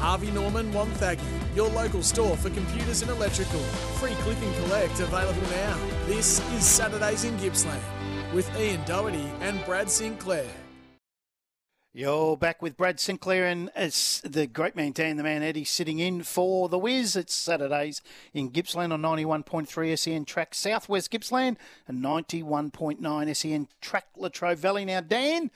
Harvey Norman Wonthaggi, your local store for computers and electrical. Free click and collect available now. This is Saturdays in Gippsland with Ian Doherty and Brad Sinclair. You're back with Brad Sinclair and as the great man Dan the Man Eddie sitting in for the Wiz. It's Saturdays in Gippsland on 91.3 SEN track Southwest Gippsland and 91.9 SEN track Latrobe Valley. Now, Dan,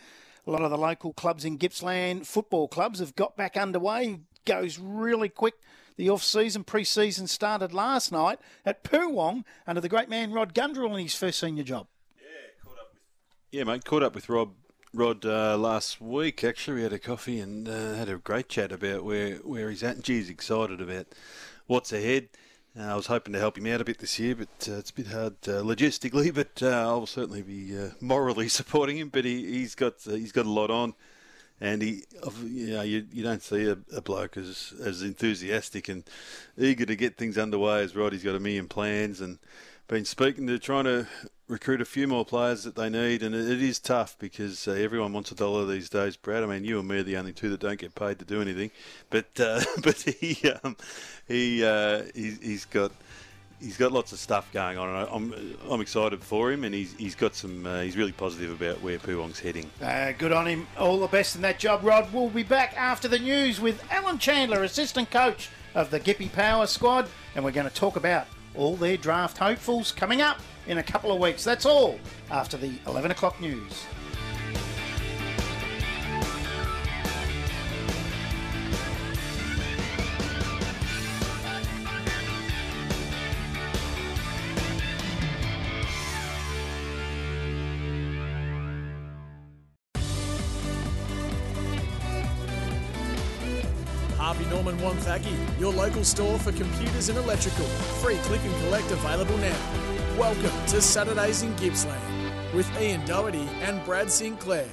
a lot of the local clubs in Gippsland, football clubs, have got back underway goes really quick. The off-season, pre-season started last night at Poowong under the great man Rod Gundrell in his first senior job. Yeah, caught up with. Yeah, mate, caught up with Rob. Rod uh, last week actually we had a coffee and uh, had a great chat about where, where he's at and geez excited about what's ahead. Uh, I was hoping to help him out a bit this year, but uh, it's a bit hard uh, logistically. *laughs* But uh, I'll certainly be uh, morally *laughs* supporting him. But he, he's got uh, he's got a lot on and he, you know, you, you don't see a, a, bloke as as enthusiastic and eager to get things underway as Rod. He's got a million plans and been speaking to trying to recruit a few more players that they need, and it, it is tough because uh, everyone wants a dollar these days, Brad. I mean, you and me are the only two that don't get paid to do anything, but uh, *laughs* but he um, he, uh, he he's got he's got lots of stuff going on, and I'm I'm excited for him, and he's he's got some uh, he's really positive about where Poowong's heading. Uh, good on him. All the best in that job, Rod. We'll be back after the news with Alan Chandler, assistant coach of the Gippy Power squad, and we're going to talk about all their draft hopefuls coming up in a couple of weeks. That's all after the 11 o'clock news. Harvey Norman Wonthaggi, your local store for computers and electrical. Free click and collect available now. Welcome to Saturdays in Gippsland with Ian Doherty and Brad Sinclair.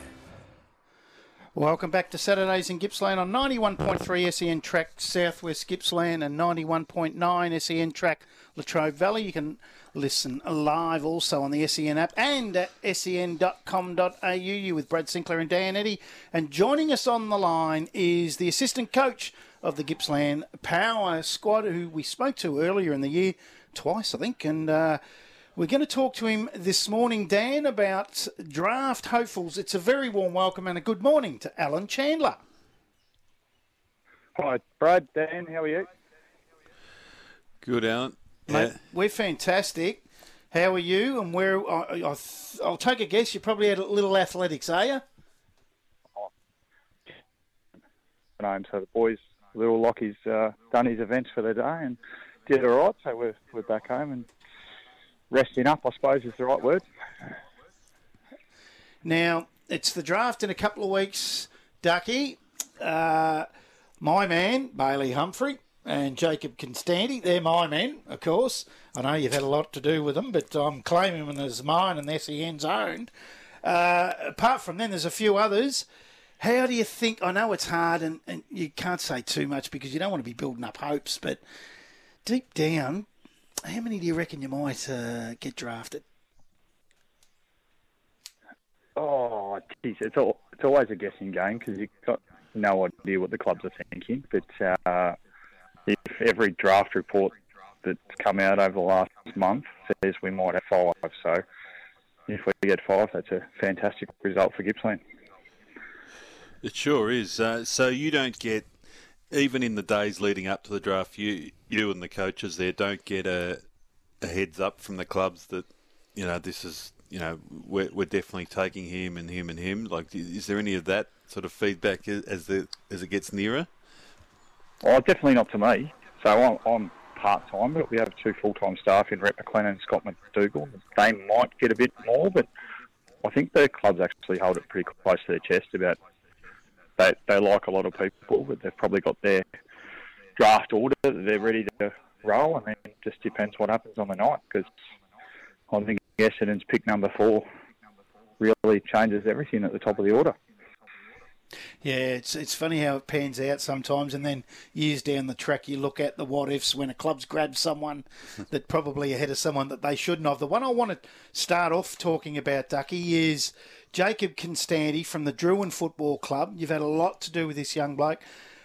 Welcome back to Saturdays in Gippsland on 91.3 SEN track Southwest Gippsland and 91.9 SEN track Latrobe Valley. You can listen live also on the SEN app and at sen.com.au. You with Brad Sinclair and Dan Eddy. And joining us on the line is the assistant coach of the Gippsland Power squad, who we spoke to earlier in the year, twice, I think. And uh, we're going to talk to him this morning, Dan, about draft hopefuls. It's a very warm welcome and a good morning to Alan Chandler. Hi, Brad, Dan, how are you? Good, Alan. Mate, yeah. we're fantastic. How are you? And where? I, will take a guess. You probably had a little athletics, are you? Oh. Home, so the boys, little Lockie's uh, done his events for the day and did all right. So we're we're back home and resting up. I suppose is the right word. Now it's the draft in a couple of weeks, Ducky. Uh, my man Bailey Humphrey and Jacob Konstanty. They're my men, of course. I know you've had a lot to do with them, but I'm claiming them as mine and SEN's owned. Uh, apart from them, there's a few others. How do you think? I know it's hard and, and you can't say too much because you don't want to be building up hopes, but deep down, how many do you reckon you might uh, get drafted? Oh, geez, it's all, it's always a guessing game because you've got no idea what the clubs are thinking. But uh, if every draft report that's come out over the last month says we might have five. So if we get five, that's a fantastic result for Gippsland. It sure is. Uh, so you don't get, even in the days leading up to the draft, you you and the coaches there don't get a, a heads up from the clubs that you know this is you know we're, we're definitely taking him and him and him. Like, is there any of that sort of feedback as the as it gets nearer? Well, definitely not to me. So I'm, I'm part time, but we have two full time staff in Rhett McLennan and Scott McDougall. They might get a bit more, but I think the clubs actually hold it pretty close to their chest about they they like a lot of people, but they've probably got their draft order that they're ready to roll, and then it just depends what happens on the night. Because I think Essendon's pick number four really changes everything at the top of the order. Yeah, it's it's funny how it pans out sometimes, and then years down the track, you look at the what ifs when a club's grabbed someone *laughs* that probably ahead of someone that they shouldn't have. The one I want to start off talking about, Ducky, is Jacob Konstanty from the Drouin Football Club. You've had a lot to do with this young bloke.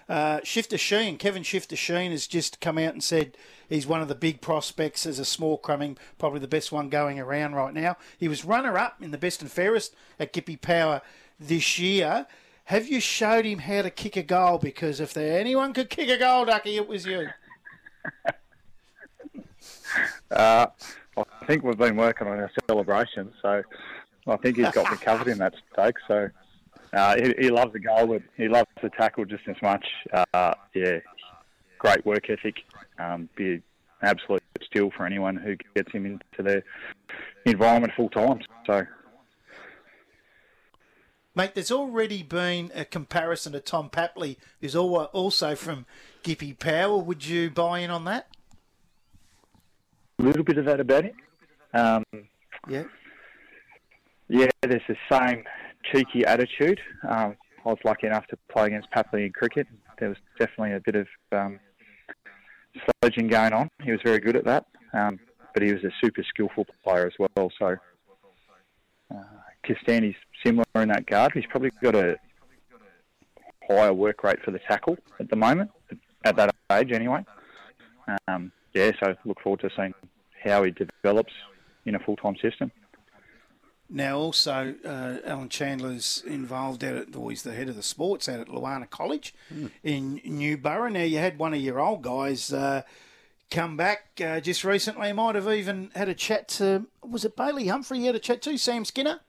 Uh, Shifter Sheen, Kevin Shifter Sheen, has just come out and said he's one of the big prospects as a small crumbing, probably the best one going around right now. He was runner up in the best and fairest at Gippy Power this year. Have you showed him how to kick a goal? Because if there anyone could kick a goal, Ducky, it was you. *laughs* Uh, I think we've been working on our celebration, so I think he's got me covered in that stake. So uh, he, he loves the goal, but he loves the tackle just as much. Uh, yeah, great work ethic. Um, be an absolute steal for anyone who gets him into their environment full time. So Mate, there's already been a comparison to Tom Papley, who's also from Gippy Power. Would you buy in on that? a little bit of that about it. Um, Yeah. yeah, there's the same cheeky attitude. Um, I was lucky enough to play against Papley in cricket. There was definitely a bit of um, sledging going on. He was very good at that, um, but he was a super skillful player as well. So uh, Konstanty's similar in that guard. He's probably got a higher work rate for the tackle at the moment, at that age anyway. Um, yeah, so look forward to seeing how he develops in a full-time system. Now, also, uh, Alan Chandler's involved at, or he's the head of the sports out at Lowanna College in Newborough. Now, you had one of your old guys uh, come back uh, just recently. Might have even had a chat to, was it Bailey Humphrey you had a chat to? Sam Skinner?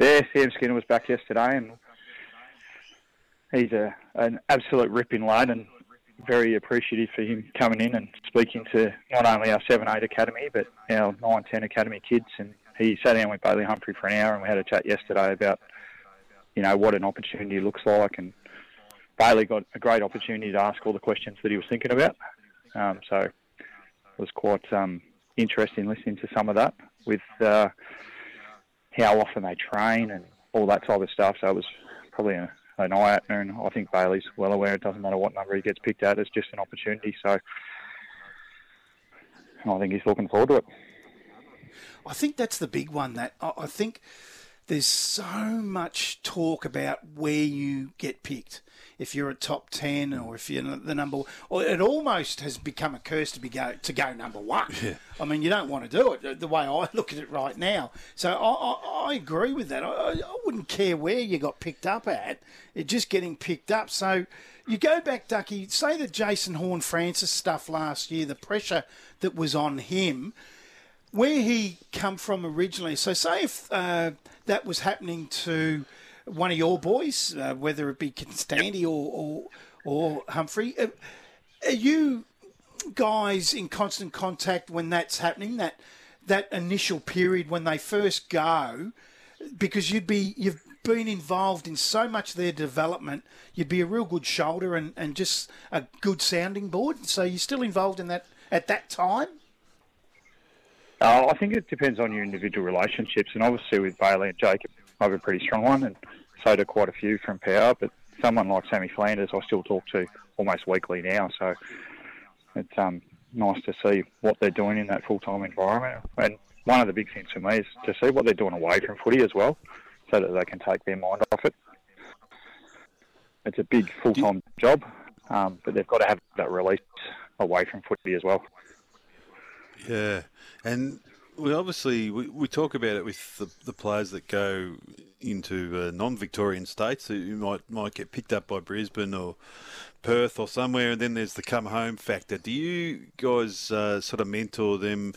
Yeah, Sam Skinner was back yesterday, and he's a an absolute ripping lad, and very appreciative for him coming in and speaking to not only our seven eight academy, but our nine ten academy kids. And he sat down with Bailey Humphrey for an hour, and we had a chat yesterday about you know what an opportunity looks like, and Bailey got a great opportunity to ask all the questions that he was thinking about. Um, so it was quite um, interesting listening to some of that with uh, how often they train and all that type of stuff. So it was probably a, an eye opener, and I think Bailey's well aware it doesn't matter what number he gets picked at, it's just an opportunity. So I think he's looking forward to it. I think that's the big one. That I I think there's so much talk about where you get picked. If you're a top ten, or if you're the number, or it almost has become a curse to be go to go number one. I mean, you don't want to do it the way I *laughs* look at it right now. So I, I, I agree with that. I, I I wouldn't care where you got picked up at. It's just getting picked up. So you go back, Ducky. Say the Jason Horne-Francis stuff last year, the pressure that was on him where he come from originally. So, say if uh, that was happening to one of your boys, uh, whether it be Konstanty or, or or Humphrey, uh, are you guys in constant contact when that's happening? That that initial period when they first go, because you'd be you've been involved in so much of their development, you'd be a real good shoulder and, and just a good sounding board. So you're still involved in that at that time. Uh, I think it depends on your individual relationships, and obviously with Bailey and Jacob, I have a pretty strong one, and so do quite a few from Power. But someone like Sammy Flanders, I still talk to almost weekly now, so it's um, nice to see what they're doing in that full-time environment. And one of the big things for me is to see what they're doing away from footy as well, so that they can take their mind off it. It's a big full-time job, um, but they've got to have that release away from footy as well. Yeah, and we obviously we, we talk about it with the, the players that go into uh, non-Victorian states who might might get picked up by Brisbane or Perth or somewhere, and then there's the come home factor. Do you guys uh, sort of mentor them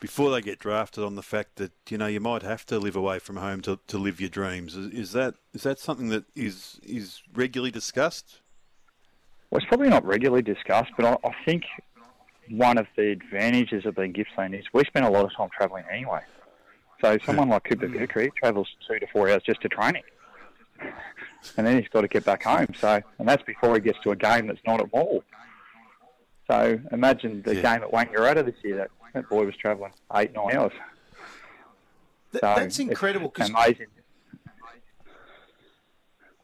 before they get drafted on the fact that you know you might have to live away from home to, to live your dreams? Is, is that is that something that is is regularly discussed? Well, it's probably not regularly discussed, but I, I think one of the advantages of being Gippsland is we spend a lot of time travelling anyway. So someone like Cooper mm. Vickery travels two to four hours just to training. *laughs* And then he's got to get back home. So, and that's before he gets to a game that's not at Morwell. So imagine the Yeah. game at Wangaratta this year. That, that boy was travelling eight, nine hours. Th- So that's it's incredible because Amazing.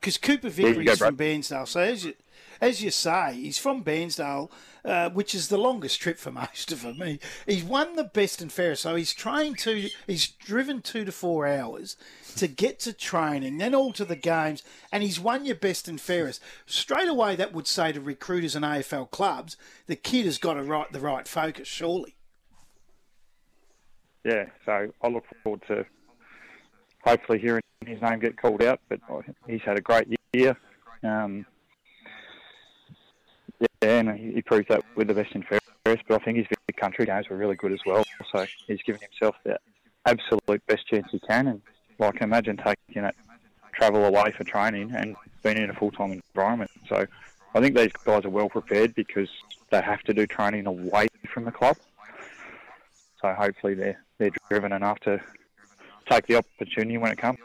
Cooper you Vickery's go, from. Bairnsdale. So as you, as you say, he's from Bairnsdale, uh, which is the longest trip for *laughs* most of them. He, he's won the best and fairest. So he's trained to, he's driven two to four hours to get to training, then all to the games, and he's won your best and fairest. Straight away, that would say to recruiters and AFL clubs, the kid has got a right, the right focus, surely. Yeah, so I look forward to hopefully hearing his name get called out. But he's had a great year. Um, yeah, and he, proved that with the best and fairest. But I think his country games were really good as well. So he's given himself the absolute best chance he can. And like, imagine taking that travel away for training and being in a full-time environment. So I think these guys are well prepared because they have to do training away from the club. So hopefully they're they're driven enough to take the opportunity when it comes.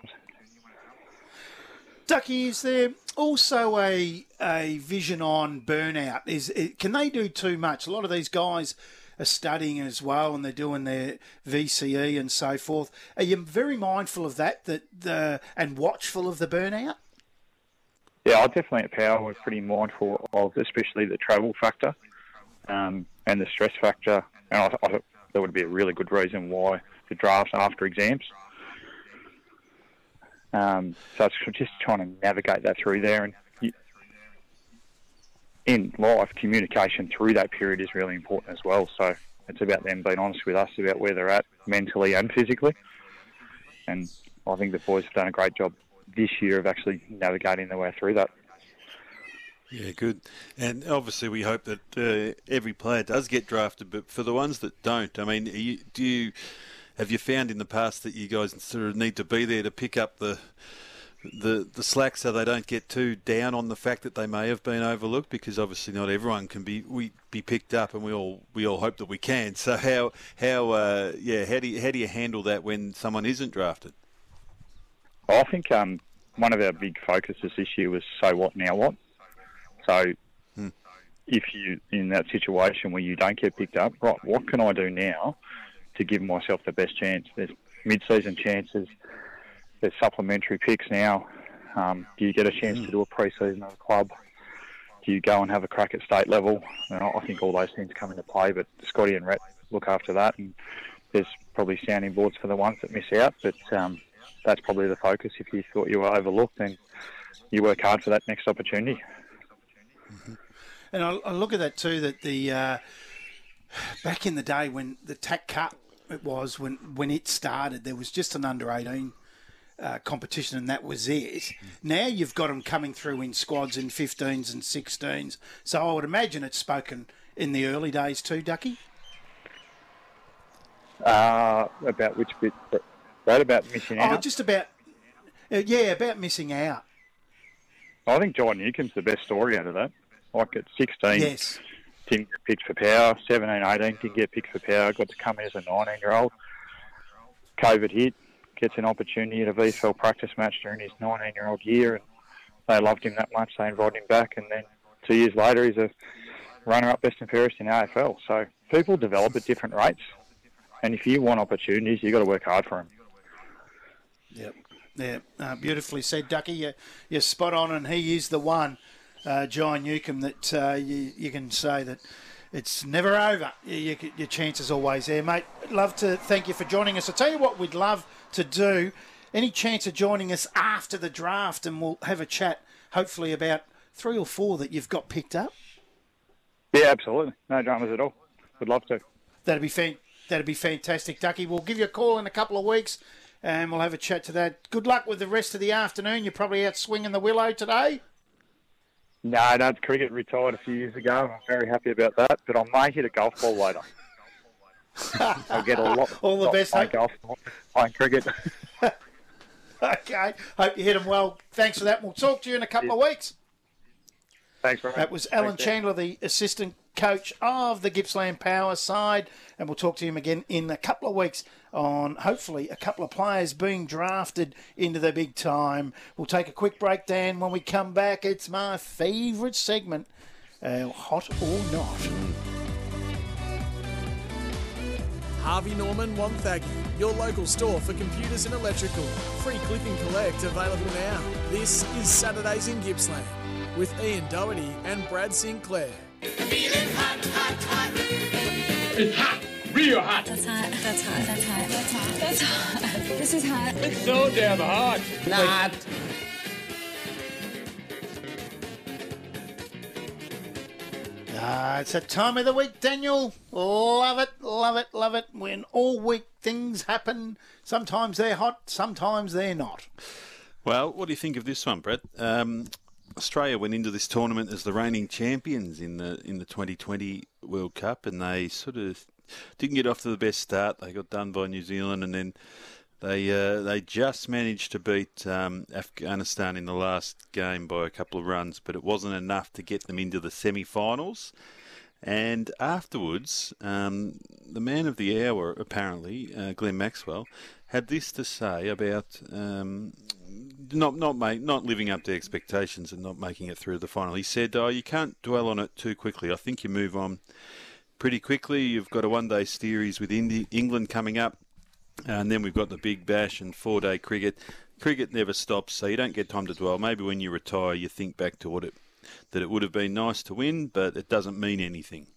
Ducky, is there also a a vision on burnout? Is it, can they do too much? A lot of these guys are studying as well, and they're doing their VCE and so forth. Are you very mindful of that? That the and watchful of the burnout? Yeah, I definitely at Power we're pretty mindful of especially the travel factor um, and the stress factor. And I, I that would be a really good reason why the drafts after exams. Um, so it's just trying to navigate that through there. And you, in life, communication through that period is really important as well. So it's about them being honest with us about where they're at mentally and physically. And I think the boys have done a great job this year of actually navigating their way through that. Yeah, good. And obviously, we hope that uh, every player does get drafted. But for the ones that don't, I mean, you, do you have you found in the past that you guys sort of need to be there to pick up the the the slack so they don't get too down on the fact that they may have been overlooked? Because obviously, not everyone can be we be picked up, and we all we all hope that we can. So how how uh, yeah how do you, how do you handle that when someone isn't drafted? I think um, one of our big focuses this year was so what now what. So if you in that situation where you don't get picked up, right, what can I do now to give myself the best chance? There's mid-season chances. There's supplementary picks now. Um, do you get a chance to do a pre-season at a club? Do you go and have a crack at state level? And I think all those things come into play. But Scotty and Rhett look after that, and there's probably sounding boards for the ones that miss out. But um, that's probably the focus. If you thought you were overlooked, then you work hard for that next opportunity. And I, I look at that too. That the uh, back in the day when the TAC Cup it was when when it started, there was just an under eighteen uh, competition, and that was it. Now you've got them coming through in squads in 15s and 16s. So I would imagine it's spoken in the early days too, Ducky. Uh, about which bit? That about missing out. Oh, out. just about. Uh, yeah, about missing out. I think John Newcombe's the best story out of that. Like at 16, Yes. Didn't get picked for power. 17, 18, didn't get picked for power. Got to come in as a 19 year old. COVID hit, gets an opportunity at a VFL practice match during his 19 year old year, and they loved him that much. They invited him back, and then two years later, he's a runner up best and fairest in AFL. So people develop at different rates, and if you want opportunities, you've got to work hard for them. Yep. Yeah, uh, beautifully said, Ducky. You're, you're spot on, and he is the one, uh, John Newcombe, that uh, you, you can say that it's never over. You, you, your chance is always there, mate. Love to thank you for joining us. I'll tell you what we'd love to do. Any chance of joining us after the draft, and we'll have a chat, hopefully, about three or four that you've got picked up. Yeah, absolutely. No dramas at all. Would love to. That'd be fan- That'd be fantastic, Ducky. We'll give you a call in a couple of weeks, and we'll have a chat to that. Good luck with the rest of the afternoon. You're probably out swinging the willow today. No, no, cricket retired a few years ago. I'm very happy about that. But I may hit a golf ball later. *laughs* I'll get a lot. All the best, playing golf, playing cricket. *laughs* Okay. Hope you hit them well. Thanks for that. We'll talk to you in a couple of weeks. Thanks, bro. That was Alan Thanks, Chandler, the assistant coach of the Gippsland Power side, and we'll talk to him again in a couple of weeks on hopefully a couple of players being drafted into the big time. We'll take a quick break, Dan. When we come back, it's my favourite segment, uh, Hot or Not. Harvey Norman One Wonthaggi, your local store for computers and electrical. Free click and collect available now. This is Saturdays in Gippsland with Ian Doherty and Brad Sinclair. Feeling hot, hot, hot. It's hot, real hot. That's hot. That's hot. That's hot. That's hot. That's hot. This is hot. It's so damn hot. Not. Ah, it's that time of the week, Daniel. Love it, love it, love it. When all week things happen. Sometimes they're hot, sometimes they're not. Well, what do you think of this one, Brett? Um, Australia went into this tournament as the reigning champions in the in the 2020 World Cup, and they sort of didn't get off to the best start. They got done by New Zealand, and then they uh, they just managed to beat um, Afghanistan in the last game by a couple of runs, but it wasn't enough to get them into the semi-finals. And afterwards, um, the man of the hour, apparently, uh, Glenn Maxwell, had this to say about um, not not make, not living up to expectations and not making it through the final. He said, "Oh, you can't dwell on it too quickly. I think you move on pretty quickly. You've got a one-day series with Indi- England coming up, and then we've got the Big Bash and four-day cricket. Cricket never stops, so you don't get time to dwell. Maybe when you retire, you think back to what it that it would have been nice to win, but it doesn't mean anything."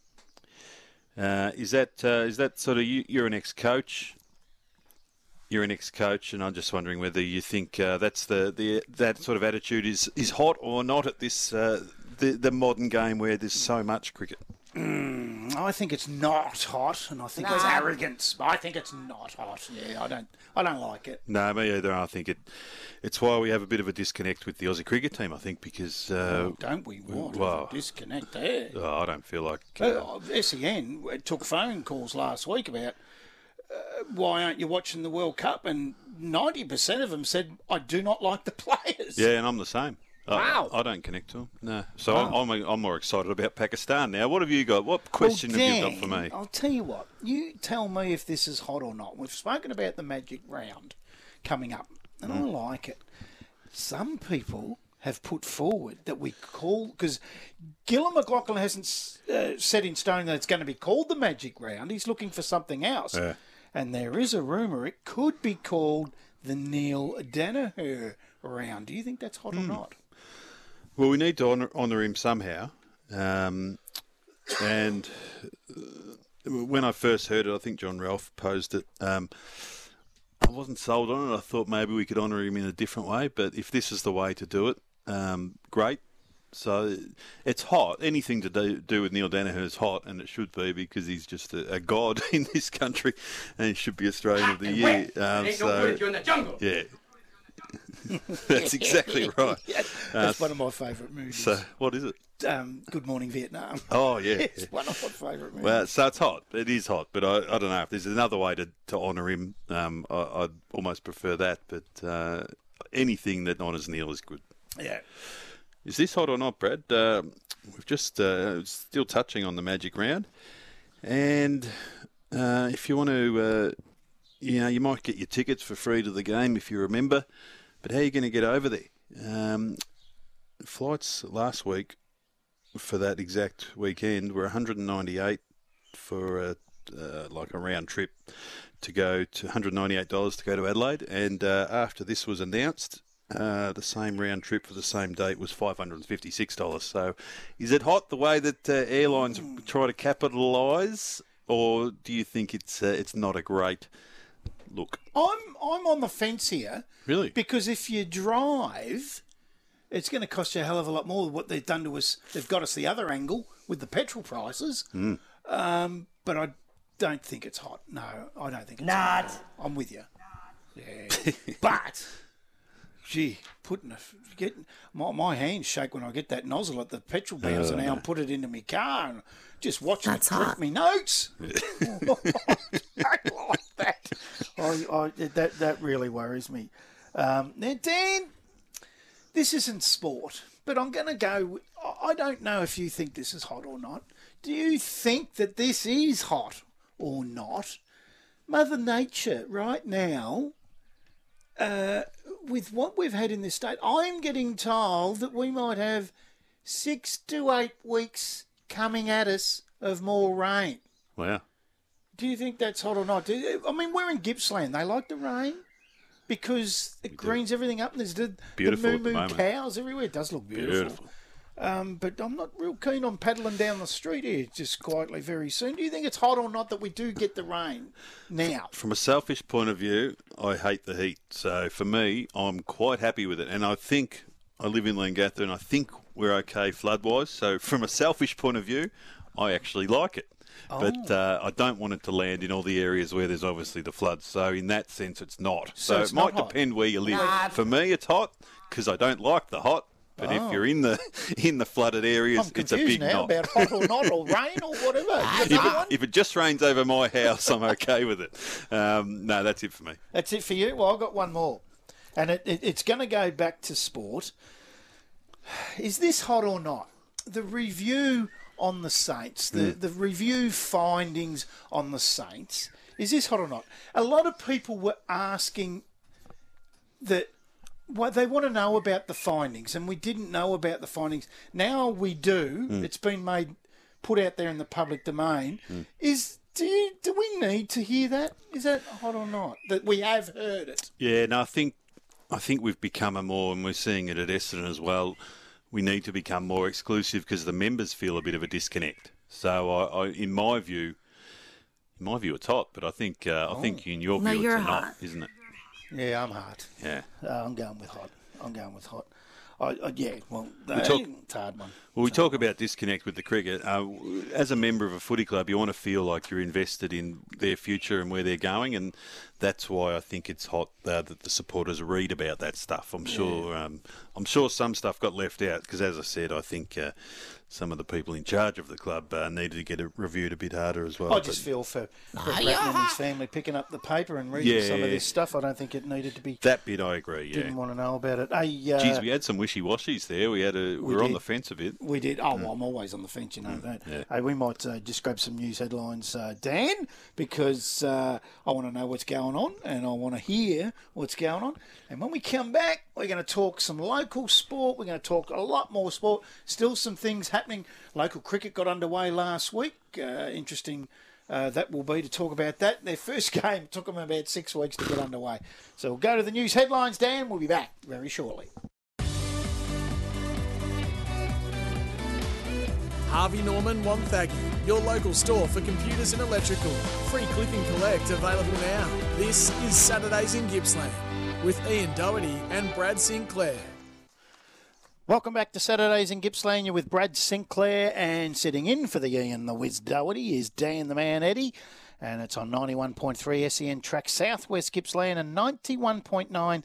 Uh, is that uh, is that sort of you, you're an ex-coach? You're an ex-coach, and I'm just wondering whether you think uh, that's the, the that sort of attitude is, is hot or not at this uh, the the modern game where there's so much cricket. Mm, I think it's not hot, and I think it's Nah. arrogance. I think it's not hot. Yeah, I don't, I don't like it. No, me either. I think it. It's why we have a bit of a disconnect with the Aussie cricket team. I think because uh, Oh, don't we want well, a disconnect there? oh, I don't feel like. Uh, SEN took phone calls last week about uh, why aren't you watching the World Cup, and ninety percent of them said I do not like the *laughs* players. Yeah, and I'm the same. Wow. I, I don't connect to them. No, so Wow. I'm, I'm I'm more excited about Pakistan now. What have you got? What question well, have you got for me? I'll tell you what. You tell me if this is hot or not. We've spoken about the magic round coming up, and I Mm. like it. Some people have put forward that we call because Gillon McLachlan hasn't uh, set in stone that it's going to be called the magic round. He's looking for something else, Yeah. And there is a rumor it could be called the Neale Daniher round. Do you think that's hot or not? Well, we need to honour, honour him somehow. Um, and uh, when I first heard it, I think John Ralph posed it. Um, I wasn't sold on it. I thought maybe we could honour him in a different way. But if this is the way to do it, um, great. So it's hot. Anything to do, do with Neale Daniher is hot, and it should be because he's just a, a god *laughs* in this country, and he should be Australian of the and Year. Um, Ain't so, good, you're in the jungle. Yeah, *laughs* that's exactly *laughs* right. That's Uh, one of my favourite movies. So what is it? um, Good Morning Vietnam. Oh yeah, it's yeah. one of my favourite movies. Well, so it's hot. It is hot, but I, I don't know if there's another way to, to honour him. Um, I, I'd almost prefer that, but uh, anything that honours Neale is good. yeah. Is this hot or not, Brad? Uh, we've just uh, still touching on the Magic Round, and uh, if you want to, uh, you know, you might get your tickets for free to the game if you remember. But how are you going to get over there? Um, flights last week for that exact weekend were 198 for a, uh, like a round trip to go to 198 dollars to go to Adelaide, and uh, after this was announced, uh, the same round trip for the same date was $556. So, is it hot the way that uh, airlines try to capitalise, or do you think it's uh, it's not a great look? I'm I'm on the fence here. Really? Because if you drive, it's going to cost you a hell of a lot more than what they've done to us. They've got us the other angle with the petrol prices. Mm. Um, but I don't think it's hot. No, I don't think it's Not. hot. I'm with you. Yeah. *laughs* but, gee, putting a getting my, my hands shake when I get that nozzle at the petrol Oh, now no. and put it into my car and just watch That's it hot. me notes. I *laughs* *laughs* like that. I, I, that that really worries me. Um, now, Dan, this isn't sport, but I'm going to go. I don't know if you think this is hot or not. Do you think that this is hot or not? Mother Nature, right now, uh, with what we've had in this state, I'm getting told that we might have six to eight weeks coming at us of more rain. Wow. Do you think that's hot or not? Do, I mean, we're in Gippsland. They like the rain because it greens everything up. And there's the, Beautiful the at moo the moo cows everywhere. It does look beautiful. Beautiful. Um, but I'm not real keen on paddling down the street here just quietly very soon. Do you think it's hot or not that we do get the rain now? From a selfish point of view, I hate the heat. So for me, I'm quite happy with it. And I think I live in Leongatha and I think we're okay flood wise. So from a selfish point of view, I actually like it. But Oh. uh, I don't want it to land in all the areas where there's obviously the floods. So in that sense, it's not. So So, it's it might depend where you live. Nah. For me, it's hot because I don't like the hot. But Oh. if you're in the *laughs* in the flooded areas, it's a big now knot. about hot or not or rain or whatever. *laughs* if, it, if it just rains over my house, I'm okay with it. Um, no, that's it for me. That's it for you. Well, I've got one more, and it, it, it's going to go back to sport. Is this hot or not? The review on the Saints, the, Mm. the review findings on the Saints. Is this hot or not? A lot of people were asking that what they want to know about the findings, and we didn't know about the findings. Now we do. Mm. It's been made, put out there in the public domain. Mm. Is do you, do we need to hear that? Is that hot or not? That we have heard it. Yeah, no, I think I think we've become a more, and we're seeing it at Essendon as well. We need to become more exclusive because the members feel a bit of a disconnect. So, I, I in my view, in my view, it's hot, but I think uh, I think in your No, view, you're it's hot. not, isn't it? Yeah, I'm hot. Yeah. Uh, I'm going with hot. I'm going with hot. I, I, yeah, well, We uh, talk- it's a hard one. Well, we talk about disconnect with the cricket. Uh, as a member of a footy club, you want to feel like you're invested in their future and where they're going, and that's why I think it's hot uh, that the supporters read about that stuff. I'm sure. Um, I'm sure some stuff got left out because, as I said, I think uh, some of the people in charge of the club uh, needed to get it reviewed a bit harder as well. I just feel for, for Ratten and his family picking up the paper and reading Yeah. some of this stuff. I don't think it needed to be. that bit, I agree. Yeah. Didn't want to know about it. Hey, uh, Geez, we had some wishy washies there. We had a. We, We were on the fence a bit. We did. Oh, well, I'm always on the fence, you know that. yeah. Hey, we might uh, just grab some news headlines, uh, Dan, because uh, I want to know what's going on and I want to hear what's going on. And when we come back, we're going to talk some local sport. We're going to talk a lot more sport. Still some things happening. Local cricket got underway last week. Uh, interesting. Uh, that will be to talk about that. Their first *laughs* game took them about six weeks to get underway. So we'll go to the news headlines, Dan. We'll be back very shortly. Harvey Norman Wonthaggi, your local store for computers and electrical. Free click and collect available now. This is Saturdays in Gippsland with Ian Doherty and Brad Sinclair. Welcome back to Saturdays in Gippsland. With Brad Sinclair, and sitting in for the Ian the Wiz Doherty is Dan the Man Eddie, and it's on 91.3 SEN track Southwest Gippsland and 91.9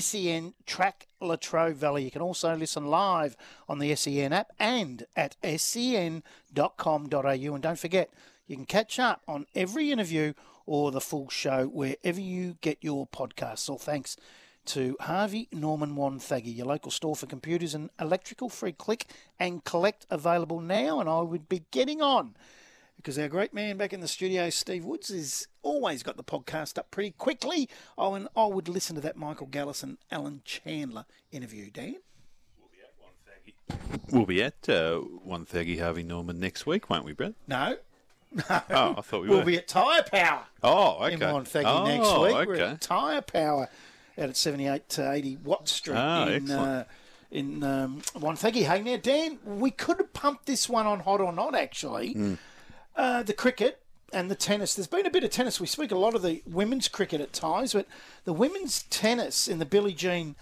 SEN track Latrobe Valley. You can also listen live on the SEN app and at sen.com.au. And don't forget, you can catch up on every interview or the full show wherever you get your podcasts. So thanks to Harvey Norman Wonthaggi, your local store for computers and electrical. Free click and collect available now. And I would be getting on because our great man back in the studio, Steve Woods, has always got the podcast up pretty quickly. Oh, and I would listen to that Michael Gallis and Alan Chandler interview, Dan. We'll be at uh, Wonthaggi Harvey Norman next week, won't we, Brad? No. Oh, I thought we we'll were. be at Tyre Power. Oh, okay. In Wonthaggi oh, next week. We're at Tyre Power out at 78 to 80 Watt Street Ah, in, uh, in um, Wonthaggi. Hey, now, Dan, we could have pumped this one on hot or not, actually. Hmm. Uh, the cricket and the tennis. There's been a bit of tennis. We speak a lot of the women's cricket at times, but the women's tennis in the Billie Jean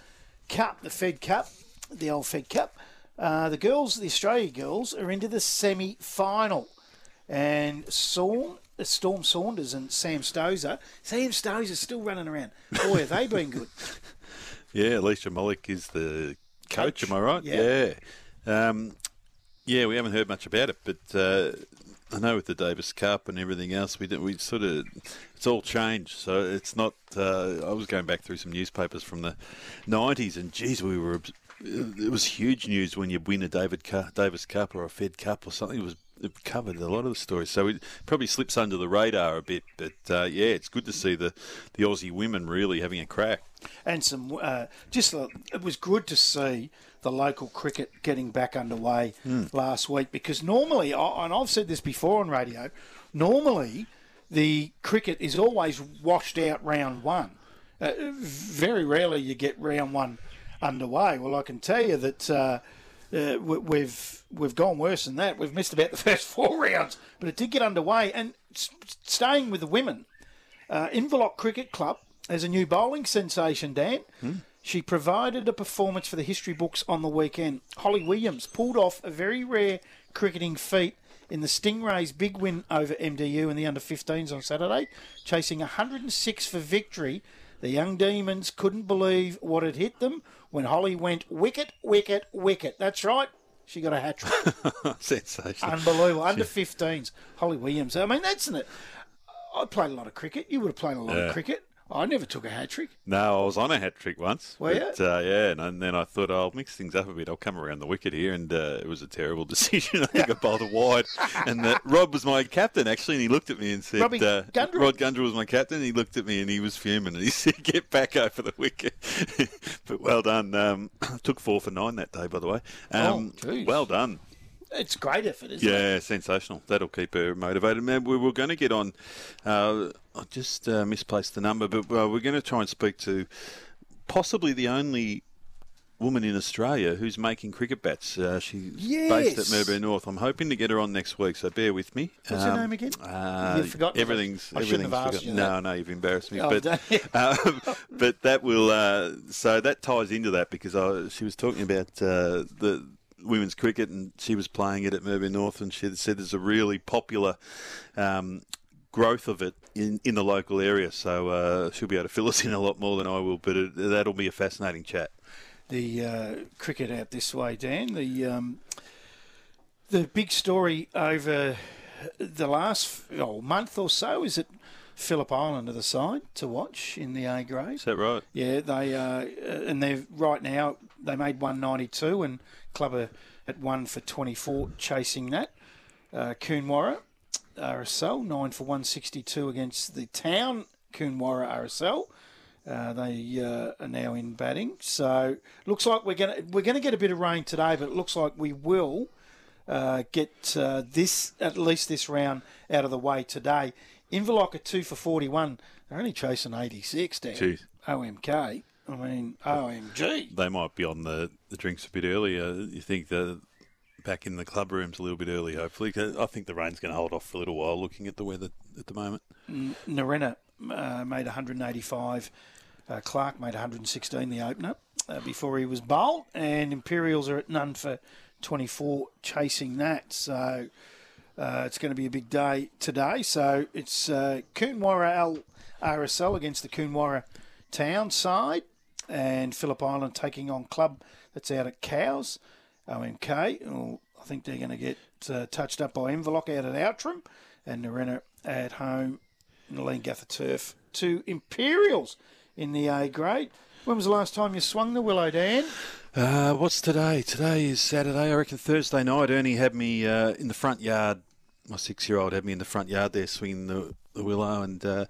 Cup, the Fed Cup, the old Fed Cup, uh, the girls, the Australia girls, are into the semi final. And Storm, Storm Sanders and Sam Stosur. Sam Stosur's still running around. Boy, have they been good. *laughs* Yeah, Alicia Molik is the coach, Coach, am I right? yeah. Yeah. Um, yeah, we haven't heard much about it, but uh, I know with the Davis Cup and everything else, we did, we sort of it's all changed. So it's not. Uh, I was going back through some newspapers from the '90s, and geez, we were. It was huge news when you win a David Cu- Davis Cup or a Fed Cup or something. It was covered a lot of the stories, so it probably slips under the radar a bit. But uh, yeah, it's good to see the the Aussie women really having a crack. and some uh, just uh, it was good to see the local cricket getting back underway last week because normally and I've said this before on radio normally the cricket is always washed out round one. Uh, very rarely you get round one underway. Well, I can tell you that uh, we- we've we've gone worse than that. We've missed about the *laughs* first four rounds, but it did get underway. And s- staying with the women, uh, Inverloch Cricket Club has a new bowling sensation, Dan. She provided a performance for the history books on the weekend. Holly Williams pulled off a very rare cricketing feat in the Stingrays' big win over MDU in the under 15s on Saturday, chasing 106 for victory. The young demons couldn't believe what had hit them when Holly went wicket, wicket, wicket. That's right. She got a hat trick. *laughs* Sensational. Unbelievable. Under 15s. Holly Williams. I mean, that's it. I played a lot of cricket. You would have played a lot Yeah. of cricket. I never took a hat trick. No, I was on a hat trick once. Were but, uh, yeah, and, and then I thought I'll mix things up a bit. I'll come around the wicket here, and uh, it was a terrible *laughs* decision. I think I bowled it wide, and uh, *laughs* Rob was my captain actually, and he looked at me and said, Robbie uh, Gundry? "Rod Gundry was my captain." He looked at me and he was fuming, and he *laughs* said, "Get back over the wicket." but well done. Um, *clears throat* took four for nine that day, by the way. Um, Oh, geez. well done. It's great effort, isn't it? Yeah, sensational. That'll keep her motivated. Man, we were going to get on. Uh, I just uh, misplaced the number, but uh, we're going to try and speak to possibly the only woman in Australia who's making cricket bats. Uh, she's based at Yes. Mirboo North. I'm hoping to get her on next week, so bear with me. What's her name again? Uh, You've forgotten? Everything's. I shouldn't everything's have asked No, that. no, you've embarrassed me. Oh, but *laughs* um, but that will. Uh, so that ties into that because I, she was talking about uh, the women's cricket and she was playing it at Mirboo North and she said there's a really popular. Um, Growth of it in, in the local area, so uh, she'll be able to fill us in a lot more than I will. But it, that'll be a fascinating chat. the uh, cricket out this way, Dan. The um, the big story over the last oh, month or so is it Phillip Island are the side to watch in the A grade. Is that right? Yeah, they uh, and they're right now they made 192 and club are at one for 24 chasing that. Uh, Koonwarra RSL nine for 162 against the town Koonwarra RSL. Uh, they uh, are now in batting, so looks like we're gonna we're gonna get a bit of rain today, but it looks like we will uh, get uh, this at least this round out of the way today. Inverloch are two for 41. They're only chasing 86. Dan. Jeez. OMK. I mean OMG. They might be on the, the drinks a bit earlier. You think the back in the club rooms a little bit early, hopefully. I think the rain's going to hold off for a little while. Looking at the weather at the moment. N- Nerrena uh, made 185. Uh, Clark made 116 the opener uh, before he was bowled, and Imperials are at none for 24 chasing that. So uh, it's going to be a big day today. So it's uh, Koonwarra L- RSL against the Koonwarra Town side, and Phillip Island taking on club that's out at Cowes, OMK. Oh, I think they're going to get uh, touched up by Inverloch out at Outtrim, and Nerrena at home the Leongatha turf to Imperials in the A grade. When was the last time you swung the willow, Dan? Uh, what's today? Today is Saturday. I reckon Thursday night. Ernie had me uh, in the front yard. My six-year-old had me in the front yard there swinging the, the willow, and uh,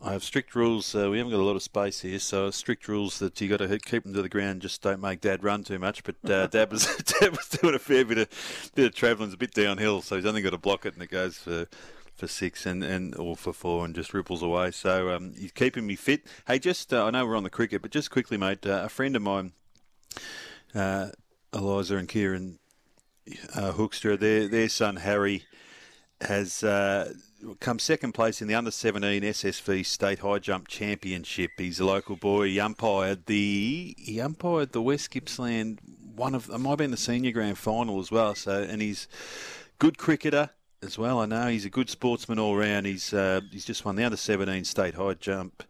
I have strict rules. Uh, we haven't got a lot of space here, so strict rules that you got to keep them to the ground. Just don't make Dad run too much. But uh, *laughs* Dad was *laughs* Dad was doing a fair bit of bit of travelling. It's a bit downhill, so he's only got to block it, and it goes for for six and, and or for four and just ripples away. So um, he's keeping me fit. Hey, just uh, I know we're on the cricket, but just quickly, mate. Uh, a friend of mine, uh, Eliza and Kieran uh, Hoekstra, their their son Harry has uh, come second place in the under 17 SSV State High Jump Championship. He's a local boy. He umpired the he umpired the West Gippsland one of it might have been the senior grand final as well. So and he's good cricketer as well. I know he's a good sportsman all round. He's uh, he's just won the under 17 State High Jump.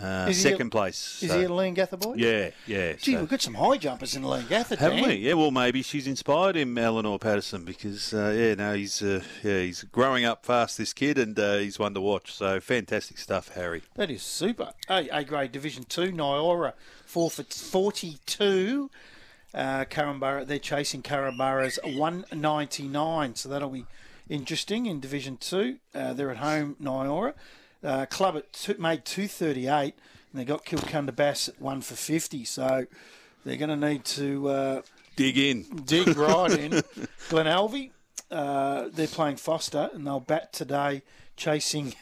Uh, he a- second place. Is So- he a Leongatha boy? Yeah, yeah. Gee, so- we've got some high jumpers in Leongatha, haven't Dan. we? Yeah, well, maybe she's inspired him, Eleanor Patterson, because uh, yeah, now he's uh, yeah, he's growing up fast, this kid, and uh, he's one to watch. So fantastic stuff, Harry. That is super. A, A grade Division Two, Nyora, four for forty-two. Uh, Korumburra, they're chasing Korumburra's one ninety-nine, so that'll be interesting in Division Two. Uh, they're at home, Nyora. Uh, club at two, made two thirty-eight, and they got Kilcunda Bass at one for fifty. So they're going to need to uh, dig in, dig *laughs* right in. Glen Alvie uh, they're playing Foster, and they'll bat today, chasing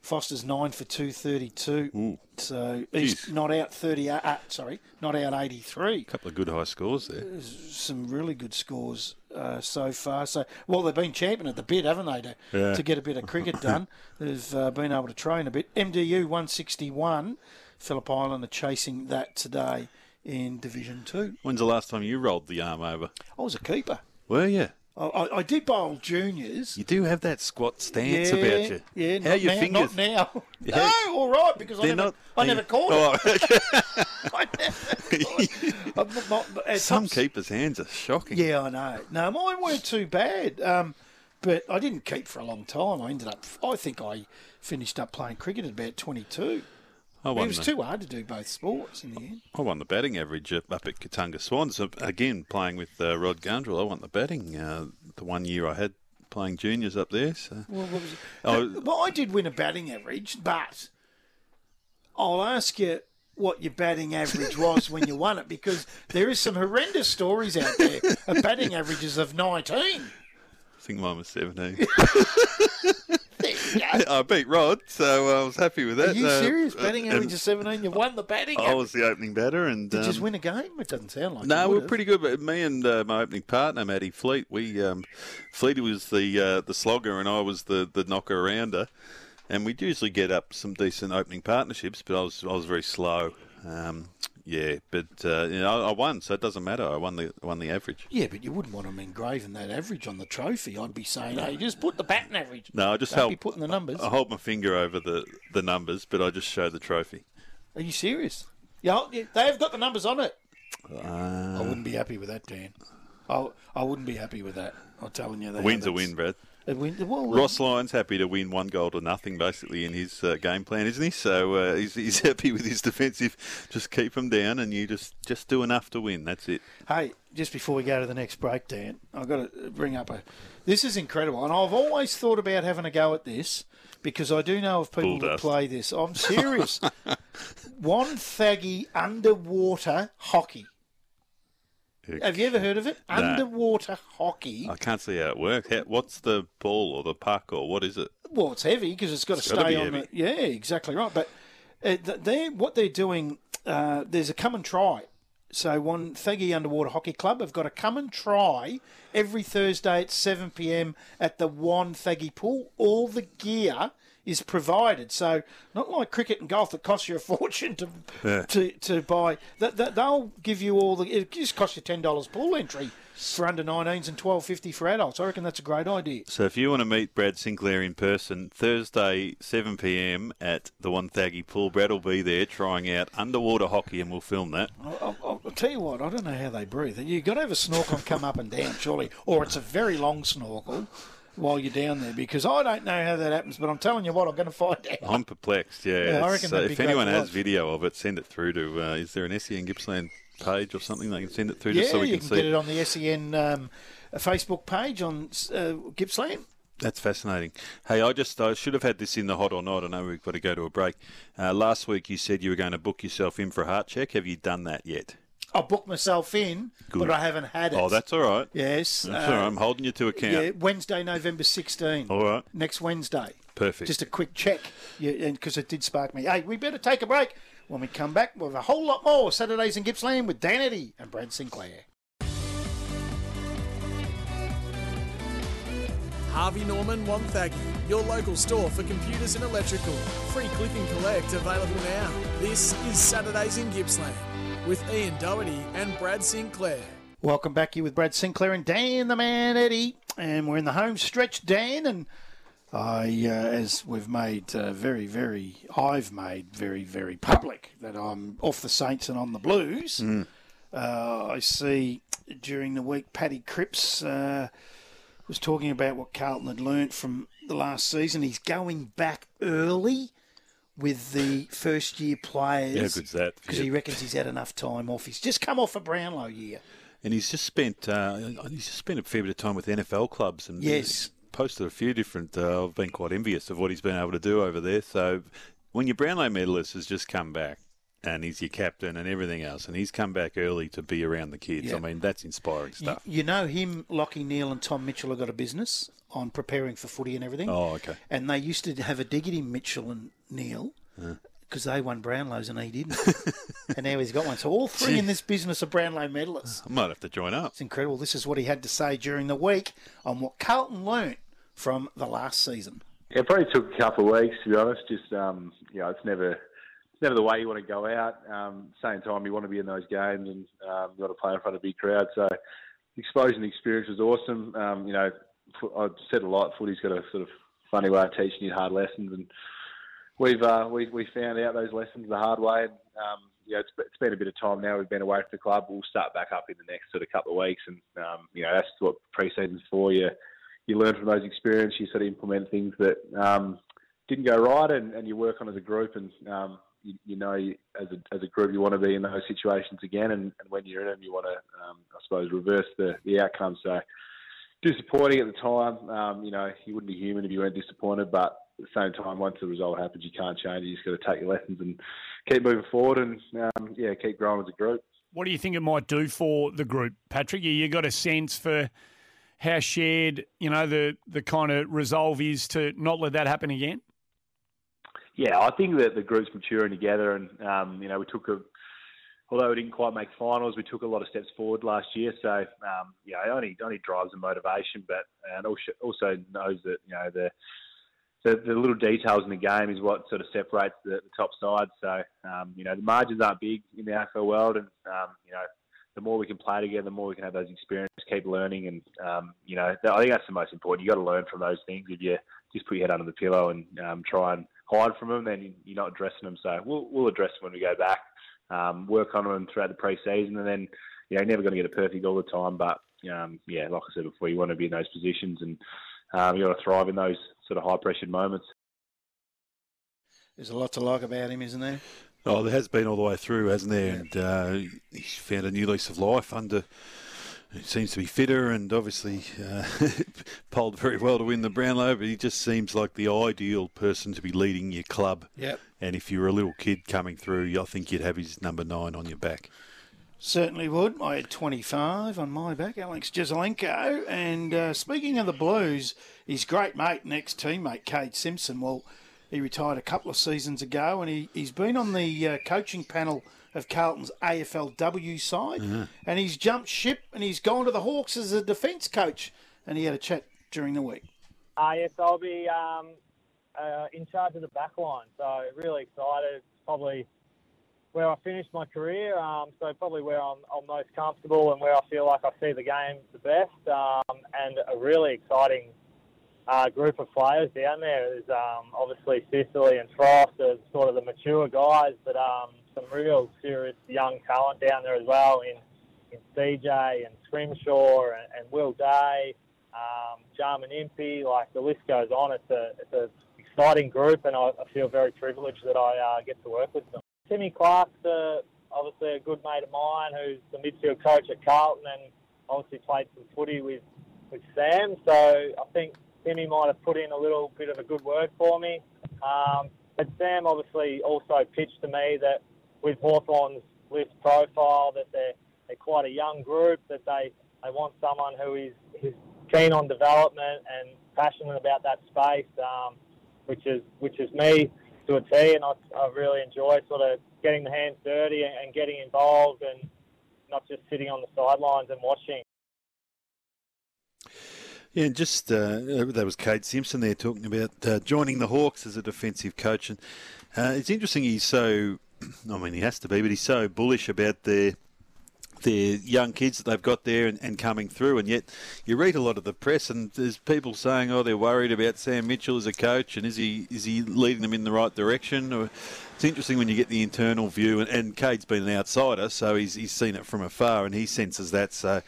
Foster's nine for two thirty two. So he's Jeez. not out thirty. Uh, sorry, not out eighty three. A couple of good high scores there. Some really good scores uh, so far. So well, they've been champion at the bit, haven't they? To, Yeah. to get a bit of cricket *laughs* done, they've uh, been able to train a bit. MDU one sixty one. Phillip Island are chasing that today in Division Two. When's the last time you rolled the arm over? I was a keeper. Were you? I, I, did bowl juniors. You do have that squat stance yeah, about you. Yeah, How not your now, fingers? Not now. *laughs* Yeah. No, all right, because I never, not- I never caught Oh, it. *laughs* I never caught it. Some tops- keepers' hands are shocking. Yeah, I know. No, mine weren't too bad. Um, but I didn't keep for a long time. I ended up, I think I finished up playing cricket at about 22. I it was the, too hard to do both sports in the end. I won the batting average up at Katunga Swans. Uh, Again, playing with uh, Rod Gundrell, I won the batting uh, the one year I had playing juniors up there. So. Well, what was? Oh. Well, I did win a batting average, but I'll ask you what your batting average was when you won it because there is some horrendous stories out there of batting averages of 19. I think mine was 17. *laughs* *laughs* I beat Rod, so I was happy with that. Are you Uh, serious? uh, Batting average of 17, you won the batting I was the opening batter, and Did you just um, win a game? It doesn't sound like No, you we would were pretty good. But me and uh, my opening partner, Matty Fleet, we um, Fleety was the uh, the slogger, and I was the the knocker rounder. And we'd usually get up some decent opening partnerships, but I was I was very slow. Um, yeah, but uh, you know, I, won, so it doesn't matter. I won the won the average. Yeah, but you wouldn't want them engraving that average on the trophy. I'd be saying, no. hey, just put the batting average. No, I just Don't held be putting the numbers. I hold my finger over the, the numbers, but I just show the trophy. Are you serious? Yeah, yeah, they have got the numbers on it. Uh, I wouldn't be happy with that, Dan. I, I wouldn't be happy with that. I'm telling you that. a win's a win, Brad. Well, Ross Lyon's happy to win one goal to nothing, basically, in his uh, game plan, isn't he? So uh, he's, he's *laughs* happy with his defensive. Just keep them down, and you just, just do enough to win. That's it. Hey, just before we go to the next break, Dan, I've got to bring up a. This is incredible, and I've always thought about having a go at this because I do know of people that play this. I'm serious. *laughs* Wonthaggi underwater hockey. Have you ever heard of it? No. Underwater hockey. I can't see how it works. How, what's the ball or the puck or what is it? Well, it's heavy because it's got to gotta stay on heavy. the. Yeah, exactly right. But uh, they're, what they're doing, uh, there's a come and try. So Wonthaggi Underwater Hockey Club have got a come and try every Thursday at 7 p.m. at the Wonthaggi Pool. All the gear is provided. So not like cricket and golf that costs you a *laughs* fortune to Yeah. to, to buy. That, that they'll give you all the. It just costs you ten dollars pool entry for under 19s and twelve fifty for adults. I reckon that's a great idea. So if you want to meet Brad Sinclair in person, Thursday, 7 p.m. at the Wonthaggi Pool, Brad will be there trying out underwater hockey, and we'll film that. I'll, I'll, I'll tell you what, I don't know how they breathe. You've got to have a snorkel and come up and down, surely. Or it's a very long snorkel while you're down there because I don't know how that happens, but I'm telling you what, I'm going to find out. I'm perplexed. Yeah, Yeah, I reckon uh, if anyone has video of it, send it through to. Uh, is there an SEN Gippsland page or something they can send it through Yeah, just so we you can can see? get it on the SEN um, Facebook page on uh, Gippsland. That's fascinating. Hey, I just I should have had this in the hot or not. I know we've got to go to a break. Uh, last week you said you were going to book yourself in for a heart check. Have you done that yet? I booked myself in, Good. but I haven't had it. Oh, that's all right. Yes. That's uh, all right. I'm holding you to account. Yeah, Wednesday, November 16. All right. Next Wednesday. Perfect. Just a quick check, yeah, because it did spark me. Hey, we better take a break. When we come back, we'll have a whole lot more Saturdays in Gippsland with Dan Eddy and Brad Sinclair. Harvey Norman Wonthaggi, your local store for computers and electrical. Free click and collect available now. This is Saturdays in Gippsland with Ian Doherty and Brad Sinclair. Welcome back here with Brad Sinclair and Dan the Man Eddie, and we're in the home stretch, Dan, and I, uh, as we've made uh, very, very, I've made very, very public that I'm off the Saints and on the Blues. Uh, I see during the week Paddy Cripps uh, was talking about what Carlton had learnt from the last season. He's going back early with the first year players. How good's that? Because he reckons he's had enough time off. He's just come off a Brownlow year. And he's just spent uh, he's just spent a fair bit of time with NFL clubs and Yes. posted a few different. Uh, I've been quite envious of what he's been able to do over there. So when your Brownlow medalist has just come back, and he's your captain and everything else, and he's come back early to be around the kids. Yeah. I mean, that's inspiring You, stuff. you know him, Lachie Neale, and Tom Mitchell have got a business on preparing for footy and everything. Oh, okay. And they used to have a dig at him, Mitchell and Neale, because they won Brownlows and he didn't. *laughs* and now he's got one. So all three in this business are Brownlow medalists. I might have to join up. It's incredible. This is what he had to say during the week on what Carlton learnt from the last season. It probably took a couple of weeks to be honest. Just um, you know, it's never it's never the way you want to go out. Um, same time, you want to be in those games and um, you want to play in front of a big crowd. So exposure and experience was awesome. Um, you know, I've said a lot. Footy's got a sort of funny way of teaching you hard lessons, and we've uh, we we found out those lessons the hard way. And um, it's, it's been a bit of time now. We've been away from the club. We'll start back up in the next sort of couple of weeks, and um, you know, that's what pre-season's for. You you learn from those experiences. You sort of implement things that um, didn't go right, and, and you work on as a group. And um, you, you know, as a as a group, you want to be in those situations again. And, and when you're in them, you want to, um, I suppose, reverse the the outcome. So disappointing at the time. Um, you know, you wouldn't be human if you weren't disappointed, but the same time, once the result happens, you can't change it. You just got to take your lessons and keep moving forward, and um, yeah, keep growing as a group. What do you think it might do for the group, Patrick? You, you got a sense for how shared, you know, the the kind of resolve is to not let that happen again. Yeah, I think that the group's maturing together, and um, you know, we took a. Although we didn't quite make finals, we took a lot of steps forward last year. So, um, you know, it only only drives the motivation, but and also also knows that you know the the, the little details in the game is what sort of separates the, the top side. So, um, you know, the margins aren't big in the AFL world, and um, you know, the more we can play together, the more we can have those experiences, keep learning, and um, you know, I think that's the most important. You got to learn from those things. If you just put your head under the pillow and um, try and hide from them, then you're not addressing them. So we'll we'll address them when we go back. Um, work on them throughout the pre-season, and then you know, you're never going to get it perfect all the time. But um, yeah, like I said before, you want to be in those positions, and um, you got to thrive in those sort of high-pressured moments. There's a lot to like about him, isn't there? Oh, there has been all the way through, hasn't there? And uh, he's found a new lease of life under. He seems to be fitter and obviously uh, *laughs* polled very well to win the Brownlow, but he just seems like the ideal person to be leading your club. Yep. And if you were a little kid coming through, I think you'd have his number nine on your back. Certainly would. I had 25 on my back, Alex Jesaulenko. And uh, speaking of the Blues, his great mate and ex teammate, Kade Simpson, well, he retired a couple of seasons ago and he, he's been on the uh, coaching panel of Carlton's AFLW side. And he's jumped ship and he's gone to the Hawks as a defence coach. And he had a chat during the week. Uh, yes, I'll be um, uh, in charge of the back line. So really excited. Probably where I finished my career. Um, so probably where I'm, I'm most comfortable and where I feel like I see the game the best. Um, and a really exciting uh, group of players down. There's um, obviously Sicily and Frost as sort of the mature guys, but um, some real serious young talent down there as well in, in CJ and Scrimshaw and, and Will Day, um, Jarman Impey. Like the list goes on. It's a it's a exciting group, and I, I feel very privileged that I uh, get to work with them. Timmy Clark's uh, obviously a good mate of mine, who's the midfield coach at Carlton, and obviously played some footy with with Sam. So I think Timmy might have put in a little bit of a good word for me. Um, but Sam obviously also pitched to me that with Hawthorn's list profile, that they're, they're quite a young group, that they, they want someone who is, is keen on development and passionate about that space, um, which is which is me to a T. And I, I really enjoy sort of getting the hands dirty and, and getting involved and not just sitting on the sidelines and watching. Yeah, just uh, that was Kade Simpson there talking about uh, joining the Hawks as a defensive coach, and uh, it's interesting. He's so, *clears throat* I mean, he has to be, but he's so bullish about their their young kids that they've got there and, and coming through, and yet you read a lot of the press, and there's people saying, "Oh, they're worried about Sam Mitchell as a coach, and is he is he leading them in the right direction?" Or, it's interesting when you get the internal view, and, and Kade's been an outsider, so he's, he's seen it from afar, and he senses that. So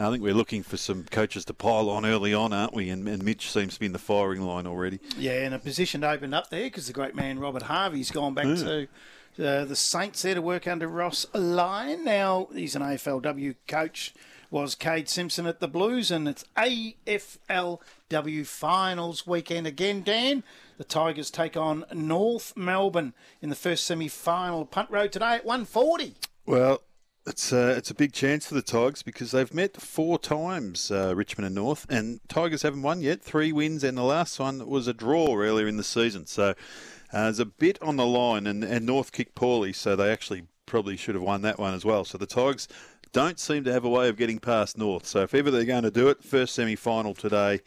I think we're looking for some coaches to pile on early on, aren't we? And, and Mitch seems to be in the firing line already. Yeah, and a position opened up there because the great man Robert Harvey's gone back Yeah. to uh, the Saints there to work under Ross Lyon. Now he's an AFLW coach. Was Kade Simpson at the Blues, and it's AFLW finals weekend again. Dan, The Tigers take on North Melbourne in the first semi-final. Punt road today at 140. Well, it's uh, it's a big chance for the Tigers because they've met four times, uh, Richmond and North, and Tigers haven't won yet. Three wins, and the last one was a draw earlier in the season. So uh, there's a bit on the line, and, and North kicked poorly, so they actually probably should have won that one as well. So the Tigers don't seem to have a way of getting past North. So if ever they're going to do it, first semi-final today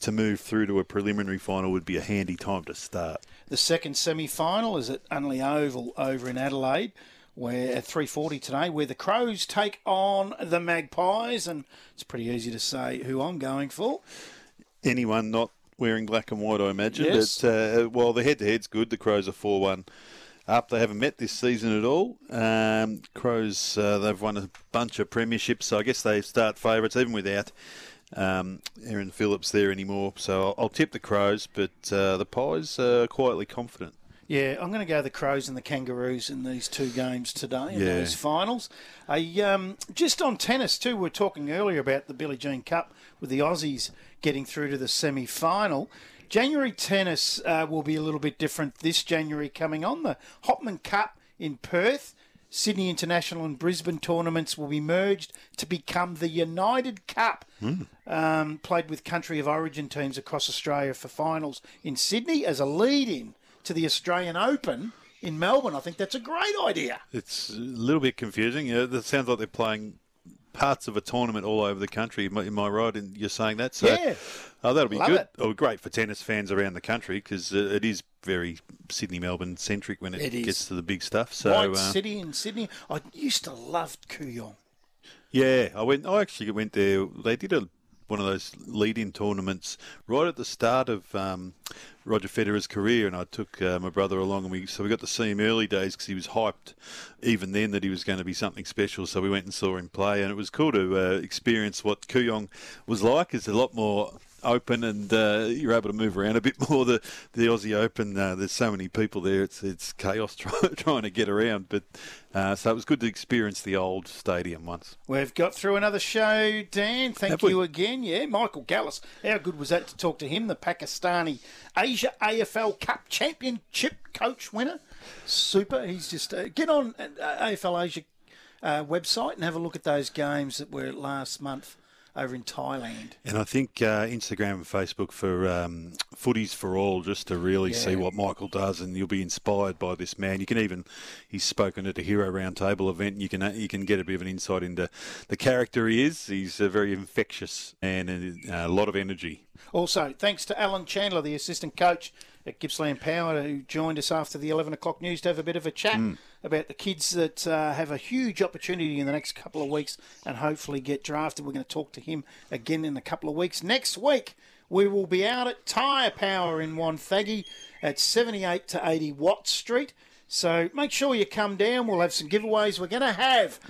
to move through to a preliminary final would be a handy time to start. The second semi-final is at Unley Oval over in Adelaide, where at 3:40 today, where the Crows take on the Magpies, and it's pretty easy to say who I'm going for. Anyone not wearing black and white, I imagine. Yes. But uh, well, the head-to-head's good. The Crows are four-one up. They haven't met this season at all. Um, Crows, uh, they've won a bunch of premierships, so I guess they start favourites even without um, Erin Phillips there anymore. So I'll, I'll tip the Crows, but uh, the Pies are quietly confident. Yeah, I'm going to go the Crows and the Kangaroos in these two games today in Yeah. those finals. I, um, just on tennis too, we were talking earlier about the Billie Jean Cup with the Aussies getting through to the semi-final. January tennis uh, will be a little bit different this January coming on. The Hopman Cup in Perth, Sydney International and Brisbane tournaments will be merged to become the United Cup um, played with country of origin teams across Australia for finals in Sydney as a lead in to the Australian Open in Melbourne. I think that's a great idea. It's a little bit confusing. It sounds like they're playing parts of a tournament all over the country. Am I, right in you're saying that? So, Yeah. Oh, that'll be Love good. it. Oh, great for tennis fans around the country because uh, it is very Sydney Melbourne centric when it, It gets to the big stuff. So, White uh, City in Sydney. I used to love Kooyong. yeah, I went. I actually went there. They did a one of those lead-in tournaments right at the start of um, Roger Federer's career, and I took uh, my brother along, and we so we got to see him early days because he was hyped even then that he was going to be something special. So we went and saw him play, and it was cool to uh, experience what Kooyong was like. It's a lot more open and uh, you're able to move around a bit *laughs* more. The the Aussie Open, uh, there's so many people there, it's it's chaos *laughs* try, trying to get around. But uh, so it was good to experience the old stadium once. We've got through another show, Dan. Thank Have we? you again. Yeah, Michael Gallis. How good was that to talk to him, the Pakistani Asia AFL Cup Championship coach winner? Super. He's just uh, get on uh, AFL Asia uh, website and have a look at those games that were last month over in Thailand. And I think uh, Instagram and Facebook for um, Footies for All, just to really see what Michael does, and you'll be inspired by this man. You can even he's spoken at a Hero Roundtable event. And you can uh, you can get a bit of an insight into the character he is. He's a very infectious and uh, a lot of energy. Also, thanks to Alan Chandler, the assistant coach at Gippsland Power, who joined us after the 11 o'clock news to have a bit of a chat Mm. About the kids that uh, have a huge opportunity in the next couple of weeks and hopefully get drafted. We're going to talk to him again in a couple of weeks. Next week, we will be out at Tyre Power in Wonthaggi at 78 to 80 Watt Street. So make sure you come down. We'll have some giveaways. We're going to have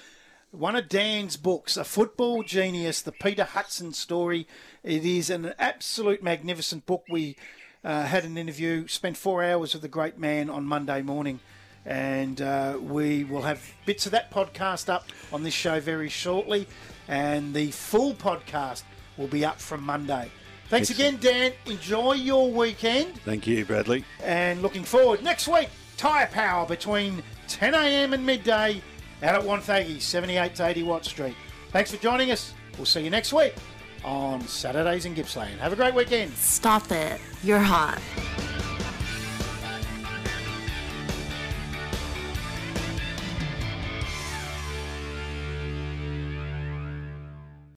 one of Dan's books, A Football Genius, the Peter Hudson story. It is an absolute magnificent book. We uh, had an interview, spent four hours with the great man on Monday morning, and uh, we will have bits of that podcast up on this show very shortly, and the full podcast will be up from Monday. Thanks again, Dan. Enjoy your weekend Thank you, Bradley. and looking forward next week. Tyre Power between 10 a.m. and midday out at Wonthaggi, 78 to 80 Watt Street. Thanks for joining us. We'll see you next week on Saturdays in Gippsland. Have a great weekend. Stop it. You're hot.